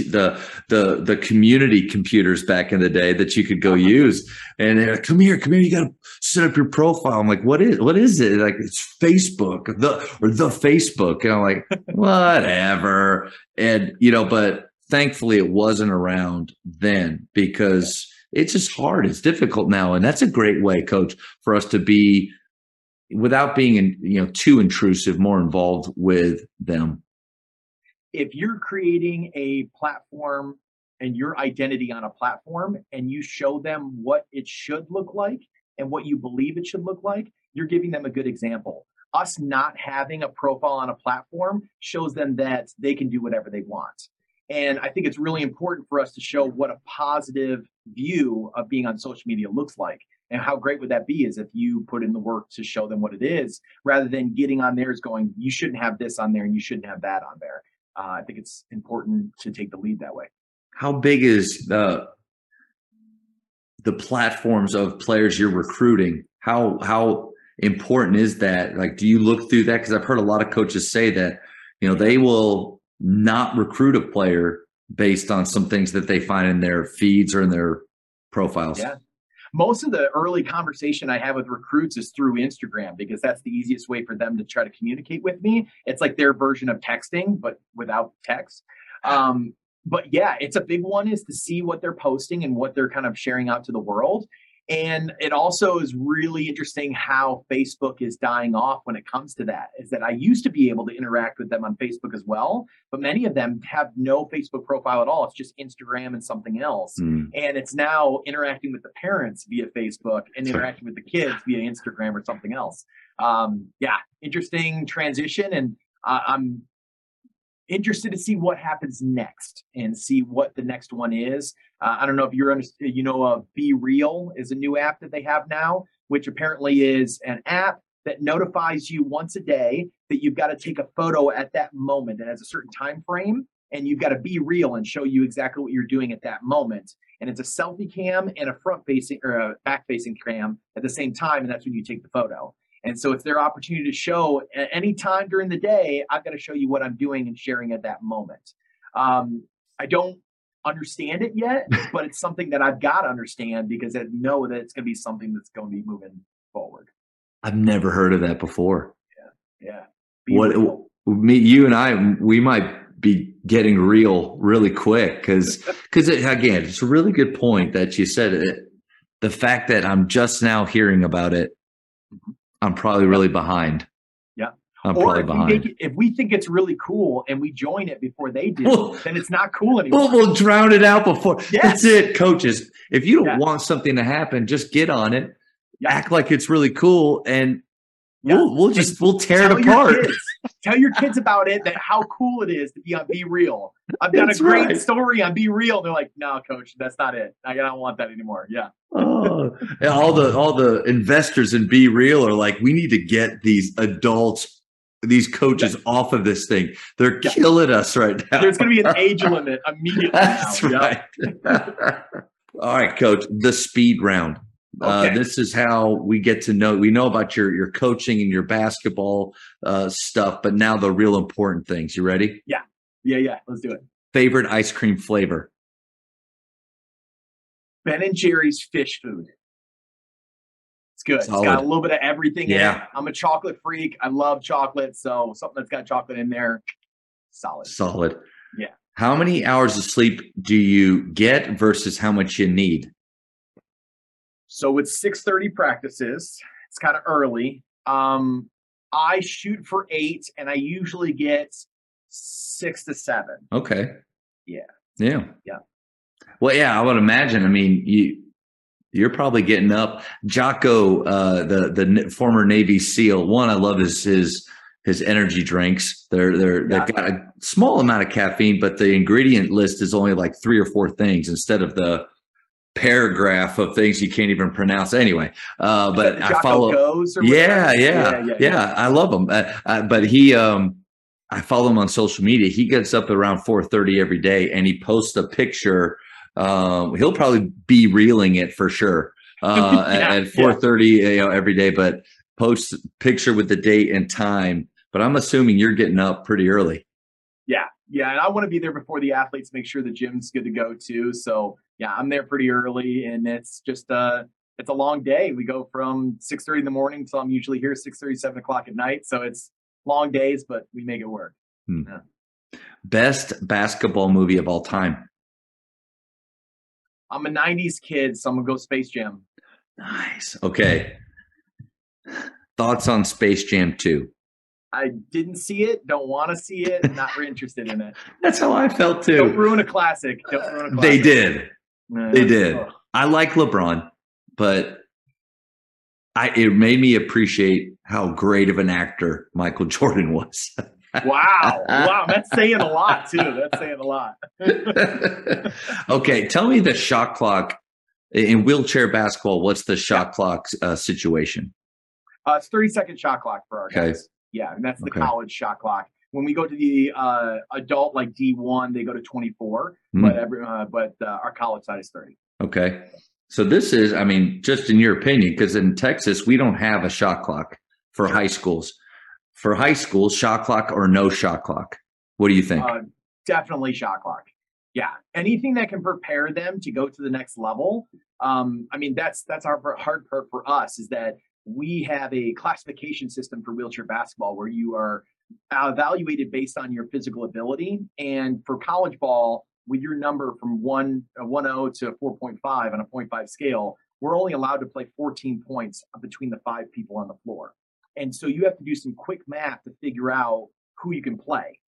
the the the community computers back in the day that you could go uh-huh. use. And they're like, come here come here you got to set up your profile. I'm like what is what is it? Like it's facebook the or the facebook. And i'm like whatever. And you know but thankfully it wasn't around then because it's just hard it's difficult now. And that's a great way coach for us to be without being you know too intrusive more involved with them if you're creating a platform and your identity on a platform and you show them what it should look like and what you believe it should look like, you're giving them a good example. Us not having a profile on a platform shows them that they can do whatever they want. And I think it's really important for us to show what a positive view of being on social media looks like. And how great would that be is if you put in the work to show them what it is rather than getting on theirs going, you shouldn't have this on there and you shouldn't have that on there uh, I think it's important to take the lead that way. How big is the the platforms of players you're recruiting? How how important is that? Like, do you look through that? Because I've heard a lot of coaches say that you know they will not recruit a player based on some things that they find in their feeds or in their profiles. Yeah, most of the early conversation I have with recruits is through Instagram because that's the easiest way for them to try to communicate with me. It's like their version of texting, but without text. Um, but yeah, it's a big one is to see what they're posting and what they're kind of sharing out to the world. And it also is really interesting how Facebook is dying off when it comes to that. Is that I used to be able to interact with them on Facebook as well, but many of them have no Facebook profile at all. It's just Instagram and something else. Mm. And it's now interacting with the parents via Facebook and interacting with the kids via Instagram or something else. Um, yeah, interesting transition. And uh, I'm interested to see what happens next and see what the next one is. Uh, I don't know if you're under, you know, uh, BeReal is a new app that they have now, which apparently is an app that notifies you once a day that you've got to take a photo at that moment. It has a certain time frame, and you've got to be real and show you exactly what you're doing at that moment. And it's a selfie cam and a front facing or a back facing cam at the same time, and that's when you take the photo. And so it's their opportunity to show at any time during the day, I've got to show you what I'm doing and sharing at that moment. Um, I don't understand it yet, but it's something that I've got to understand because I know that it's going to be something that's going to be moving forward. I've never heard of that before. Yeah. Yeah. Be what real. me, you and I, we might be getting real really quick because, because again, it's a really good point that you said it the fact that I'm just now hearing about it, mm-hmm. I'm probably really behind. Yeah. I'm or probably behind. It, if we think it's really cool and we join it before they do, well, then it's not cool anymore. We'll, we'll drown it out before. Yes. That's it, coaches. If you don't yeah. want something to happen, just get on it, yeah. act like it's really cool, and yeah. we'll, we'll just we'll tear it apart. Tell your kids about it, that how cool it is to be on BeReal. I've done that's a great right. story on BeReal. They're like, no, coach, that's not it. I don't want that anymore. Yeah. oh, all the all the investors in BeReal are like, we need to get these adults, these coaches yeah. off of this thing. They're yeah. killing us right now. There's going to be an age limit immediately. That's now. right. all right, coach. The speed round. Uh, okay. Uh, this is how we get to know. We know about your your coaching and your basketball uh, stuff, but now the real important things. You ready? Yeah, yeah, yeah. Let's do it. Favorite ice cream flavor? Ben and Jerry's fish food. It's good. Solid. It's got a little bit of everything yeah. in it. I'm a chocolate freak. I love chocolate, so something that's got chocolate in there, solid. Solid. Yeah. How many hours of sleep do you get versus how much you need? So it's 6:30 practices. It's kind of early. Um, I shoot for eight, and I usually get six to seven. Okay. Yeah. Yeah. Yeah. Well, yeah, I would imagine. I mean, you you're probably getting up. Jocko, uh, the the former Navy SEAL, one I love his his his energy drinks. They're they're yeah. they've got a small amount of caffeine, but the ingredient list is only like three or four things instead of the paragraph of things you can't even pronounce anyway. Uh, but I follow. Yeah, yeah, yeah, yeah, yeah, I love him. Uh, uh, but he, um, I follow him on social media. He gets up around four thirty every day, and he posts a picture. Um, he'll probably be reeling it for sure uh, yeah, at four thirty you know, every day. But post picture with the date and time. But I'm assuming you're getting up pretty early. Yeah, and I want to be there before the athletes. Make sure the gym's good to go too. So yeah, I'm there pretty early, and it's just uh it's a long day. We go from 6:30 in the morning till I'm usually here 6:30, 7 o'clock at night. So it's long days, but we make it work. Hmm. Yeah. Best basketball movie of all time. I'm a 90s kid, so I'm gonna go Space Jam. Nice. Okay. Thoughts on Space Jam 2? I didn't see it, don't want to see it, not interested in it. That's how I felt too. Don't ruin a classic. Don't ruin a classic. They did they did. I like LeBron, but I it made me appreciate how great of an actor Michael Jordan was. wow. Wow. That's saying a lot too. That's saying a lot. okay. Tell me the shot clock in wheelchair basketball. What's the shot yeah. clock uh, situation? Uh, it's 30 second shot clock for our okay. guys. Yeah. And that's the okay. college shot clock. When we go to the uh, adult like D1, they go to 24, mm. but every uh, but uh, our college side is 30. Okay. So this is, I mean, just in your opinion, because in Texas we don't have a shot clock for high schools. For high schools, shot clock or no shot clock. What do you think? Uh, definitely shot clock. Yeah, anything that can prepare them to go to the next level. Um, I mean, that's that's our hard part for us is that we have a classification system for wheelchair basketball where you are uh, evaluated based on your physical ability. And for college ball, with your number from one uh, a 1.0 to 4.5 on a 0.5 scale, we're only allowed to play 14 points between the five people on the floor. And so you have to do some quick math to figure out who you can play.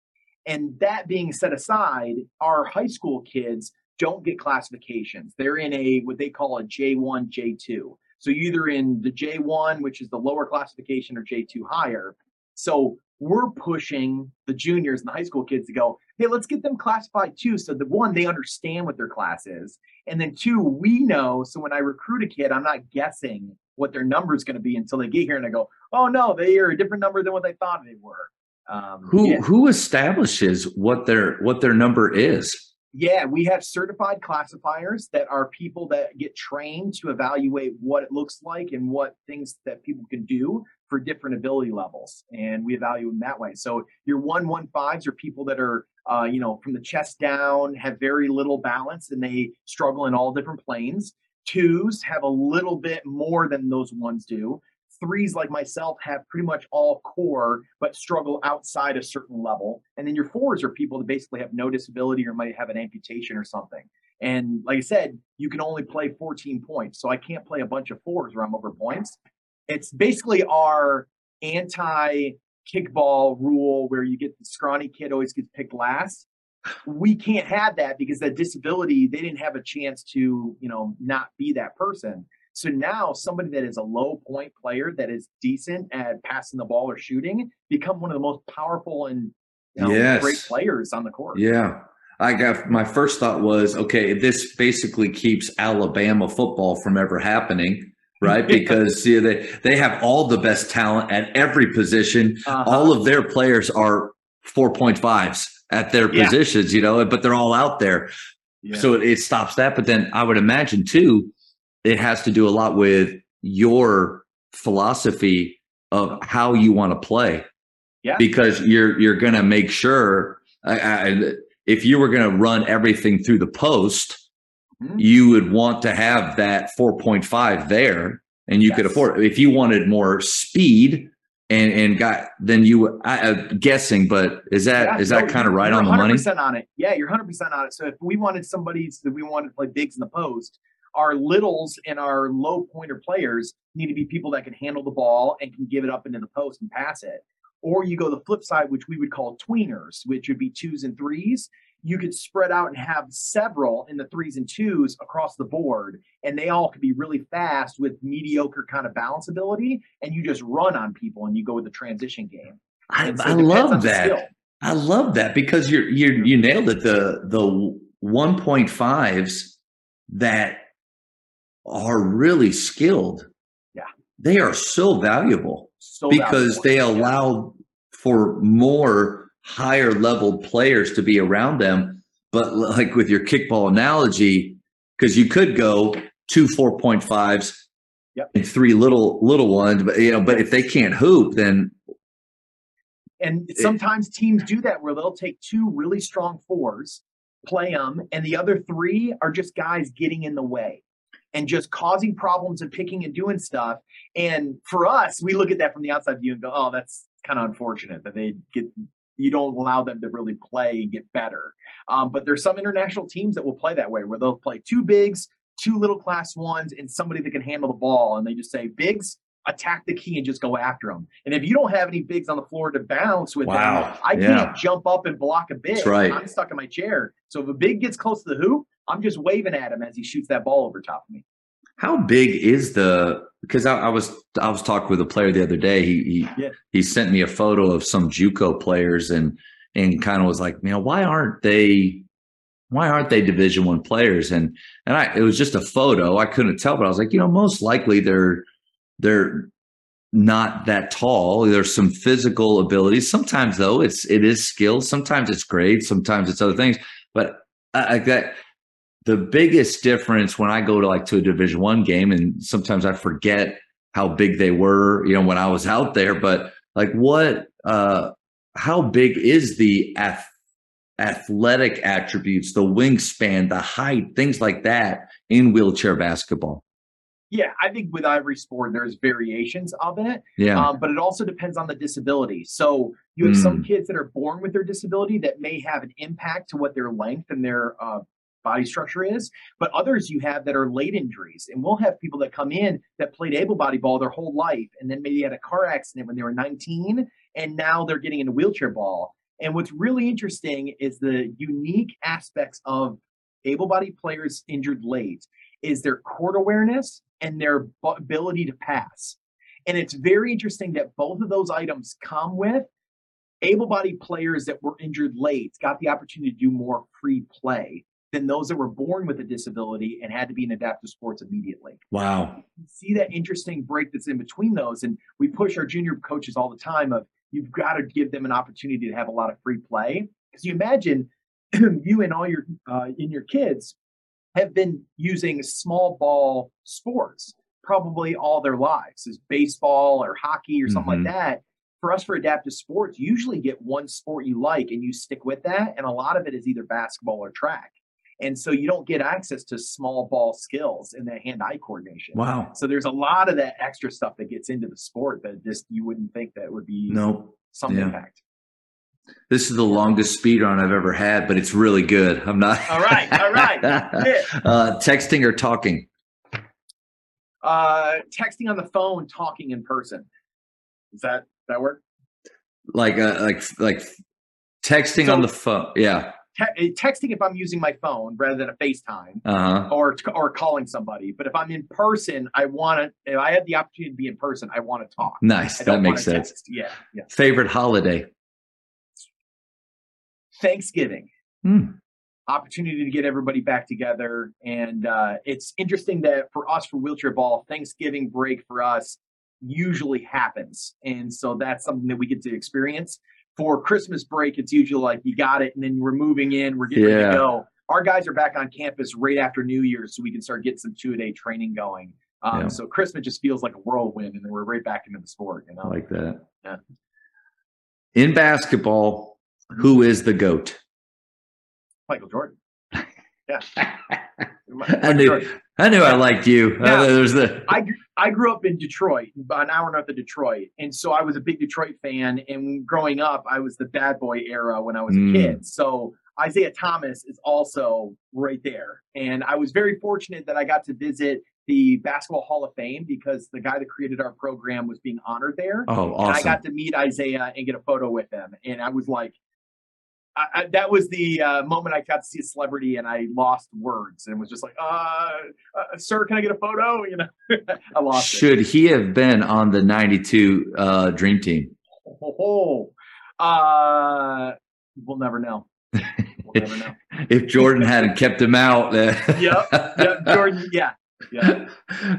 And that being set aside, our high school kids don't get classifications. They're in a what they call a J1, J2. So either in the J1, which is the lower classification, or J2 higher. So we're pushing the juniors and the high school kids to go, hey, let's get them classified too. So the one, they understand what their class is. And then two, we know. So when I recruit a kid, I'm not guessing what their number is going to be until they get here and I go, oh no, they are a different number than what they thought they were. Um, who yeah. who establishes what their what their number is? Yeah, we have certified classifiers that are people that get trained to evaluate what it looks like and what things that people can do for different ability levels, and we evaluate them that way. So your one one fives are people that are, uh, you know, from the chest down, have very little balance, and they struggle in all different planes. Twos have a little bit more than those ones do. Threes, like myself, have pretty much all core, but struggle outside a certain level. And then your fours are people that basically have no disability or might have an amputation or something. And like I said, you can only play 14 points. So I can't play a bunch of fours where I'm over points. It's basically our anti kickball rule where you get the scrawny kid always gets picked last. We can't have that because that disability, they didn't have a chance to, you know, not be that person. So now somebody that is a low point player that is decent at passing the ball or shooting become one of the most powerful and you know, yes. great players on the court. Yeah. I got my first thought was okay, this basically keeps Alabama football from ever happening right? Because see, they they have all the best talent at every position. Uh-huh. All of their players are four point fives at their yeah. positions, you know, but they're all out there. Yeah. So it, it stops that. But then I would imagine too, it has to do a lot with your philosophy of how you want to play. Yeah. Because you're you're gonna make sure I, I, if you were gonna run everything through the post, Mm-hmm. you would want to have that 4.5 there and you yes. could afford it. If you wanted more speed and and got then you I, am guessing, but is that yeah, is that kind of right on the money? on it. Yeah, you're 100 percent on it. So if we wanted somebody that we wanted to play bigs in the post, our littles and our low pointer players need to be people that can handle the ball and can give it up into the post and pass it. Or you go the flip side, which we would call tweeners, which would be twos and threes you could spread out and have several in the threes and twos across the board, and they all could be really fast with mediocre kind of balance ability, and you just run on people and you go with the transition game. I, so I love that. I love that because you're you you nailed it. The the one point fives that are really skilled. Yeah, they are so valuable so because valuable. they allow for more higher level players to be around them. But like with your kickball analogy, because you could go two 4.5s yep. and three little little ones, but you know, but if they can't hoop, then and sometimes teams do that where they'll take two really strong fours, play them, and the other three are just guys getting in the way and just causing problems and picking and doing stuff. And for us, we look at that from the outside view and go, "Oh, that's kind of unfortunate that they get you don't allow them to really play and get better. Um, but there's some international teams that will play that way, where they'll play two bigs, two little class ones, and somebody that can handle the ball, and they just say bigs attack the key and just go after them. And if you don't have any bigs on the floor to bounce with wow. them, I yeah. can't jump up and block a big. Right. I'm stuck in my chair. So if a big gets close to the hoop, I'm just waving at him as he shoots that ball over top of me. How big is the? Because I, I was I was talking with a player the other day. He he, yeah. he sent me a photo of some JUCO players and and kind of was like, you know, why aren't they? Why aren't they Division One players? And and I it was just a photo. I couldn't tell, but I was like, you know, most likely they're they're not that tall. There's some physical abilities. Sometimes though, it's it is skill. Sometimes it's grade. Sometimes it's other things. But like that the biggest difference when I go to like to a division one game, and sometimes I forget how big they were, you know, when I was out there, but like what, uh, how big is the ath- athletic attributes, the wingspan, the height, things like that in wheelchair basketball? Yeah, I think with every sport, there's variations of it. Yeah. Um, but it also depends on the disability. So you have mm. some kids that are born with their disability that may have an impact to what their length and their uh, body structure is, but others you have that are late injuries. And we'll have people that come in that played able body ball their whole life and then maybe had a car accident when they were 19 and now they're getting into wheelchair ball. And what's really interesting is the unique aspects of able bodied players injured late is their court awareness and their ability to pass. And it's very interesting that both of those items come with able bodied players that were injured late got the opportunity to do more free play than those that were born with a disability and had to be in adaptive sports immediately. Wow. see that interesting break that's in between those. And we push our junior coaches all the time of you've got to give them an opportunity to have a lot of free play. Because you imagine you and all your uh, in your kids have been using small ball sports probably all their lives is baseball or hockey or something mm-hmm. like that for us for adaptive sports you usually get one sport you like and you stick with that and a lot of it is either basketball or track and so you don't get access to small ball skills and that hand eye coordination. Wow. So there's a lot of that extra stuff that gets into the sport that just you wouldn't think that would be no some yeah. impact. This is the longest speed run I've ever had, but it's really good. I'm not. All right, all right. uh, texting or talking? Uh, texting on the phone, talking in person. Does that that work? Like uh, like like texting so, on the phone. Yeah. Te- eh, texting if I'm using my phone rather than a FaceTime uh-huh. or or calling somebody. But if I'm in person, I want to. If I have the opportunity to be in person, I want to talk. Nice, that makes sense. Text. Yeah, yeah. Favorite holiday? Thanksgiving. Hmm. Opportunity to get everybody back together, and uh, it's interesting that for us for wheelchair ball, Thanksgiving break for us usually happens, and so that's something that we get to experience for Christmas break, it's usually like you got it, and then we're moving in, we're getting yeah. ready to go. Our guys are back on campus right after New Year's, so we can start getting some two a day training going. Um, yeah. So Christmas just feels like a whirlwind, and then we're right back into the sport. You know, I like that. Yeah. In basketball, who is the goat? Michael Jordan. Yeah. I knew. Jordan. I knew I liked you. Now, uh, there's the. I I grew up in Detroit, about an hour north of Detroit, and so I was a big Detroit fan. And growing up, I was the bad boy era when I was a mm. kid. So Isiah Thomas is also right there, and I was very fortunate that I got to visit the Basketball Hall of Fame because the guy that created our program was being honored there. Oh, awesome! And I got to meet Isaiah and get a photo with him, and I was like, I, I, that was the uh, moment I got to see a celebrity and I lost words and was just like, uh, uh sir, can I get a photo? You know, I lost. Should it. he have been on the 92 uh, dream team? Oh, uh, we'll never know. We'll never know. if Jordan hadn't kept him out. Uh, yep. Yep. Jordan. Yeah. Yeah.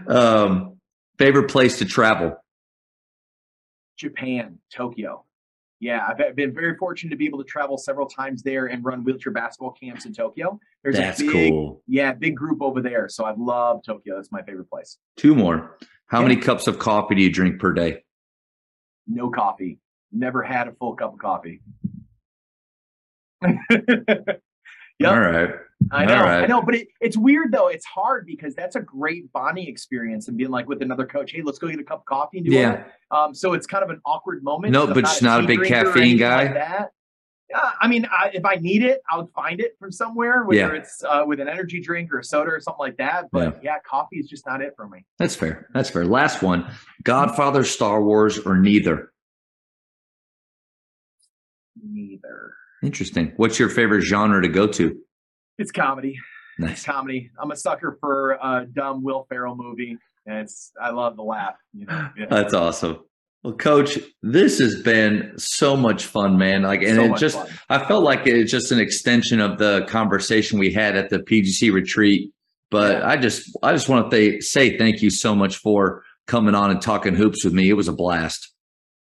Um, favorite place to travel? Japan, Tokyo yeah, I've been very fortunate to be able to travel several times there and run wheelchair basketball camps in Tokyo. There's That's a big, cool. Yeah, big group over there. So I love Tokyo. That's my favorite place. Two more. How yeah. many cups of coffee do you drink per day? No coffee. Never had a full cup of coffee. Yep. All right. I know, right. I know, but it, it's weird though. It's hard because that's a great bonding experience and being like with another coach. Hey, let's go get a cup of coffee and do yeah. it. Um, so it's kind of an awkward moment. No, but it's not a big caffeine guy. Like that. Yeah, I mean, I, if I need it, I'll find it from somewhere, whether yeah. it's uh, with an energy drink or a soda or something like that. But yeah. yeah, coffee is just not it for me. That's fair. That's fair. Last one: Godfather, Star Wars, or neither. Neither. Interesting. What's your favorite genre to go to? It's comedy. Nice it's comedy. I'm a sucker for a dumb Will Ferrell movie, and it's I love the laugh. You know, yeah. that's awesome. Well, Coach, this has been so much fun, man. Like, and so it just fun. I felt like it's just an extension of the conversation we had at the PGC retreat. But yeah. I just I just want to th- say thank you so much for coming on and talking hoops with me. It was a blast.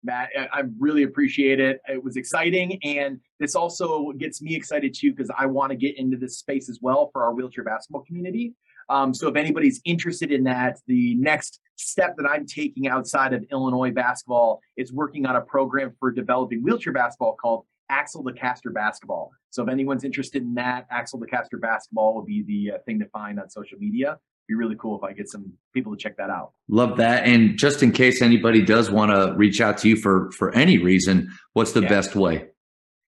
Matt. I really appreciate it. It was exciting. And this also gets me excited too, because I want to get into this space as well for our wheelchair basketball community. Um, so if anybody's interested in that, the next step that I'm taking outside of Illinois basketball is working on a program for developing wheelchair basketball called Axel DeCaster Basketball. So if anyone's interested in that, Axel DeCaster Basketball will be the uh, thing to find on social media be really cool if I get some people to check that out. Love that. And just in case anybody does want to reach out to you for for any reason, what's the yeah. best way?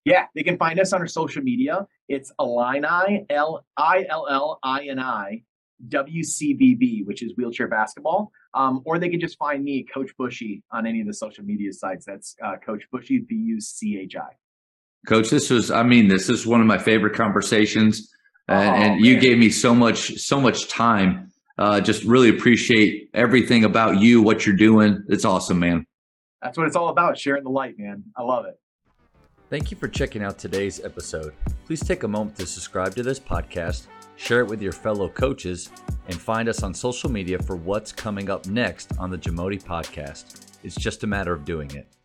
Yeah, they can find us on our social media. It's Illini L I L L I N I WCBB, which is wheelchair basketball. Um, or they can just find me, Coach Buchi, on any of the social media sites. That's uh, Coach Buchi, B U C H I. Coach, this was, I mean, this is one of my favorite conversations. Oh, and, you gave me so much, so much time uh, just really appreciate everything about you, what you're doing. It's awesome, man. That's what it's all about, sharing the light, man. I love it. Thank you for checking out today's episode. Please take a moment to subscribe to this podcast, share it with your fellow coaches, and find us on social media for what's coming up next on the Jamodi podcast. It's just a matter of doing it.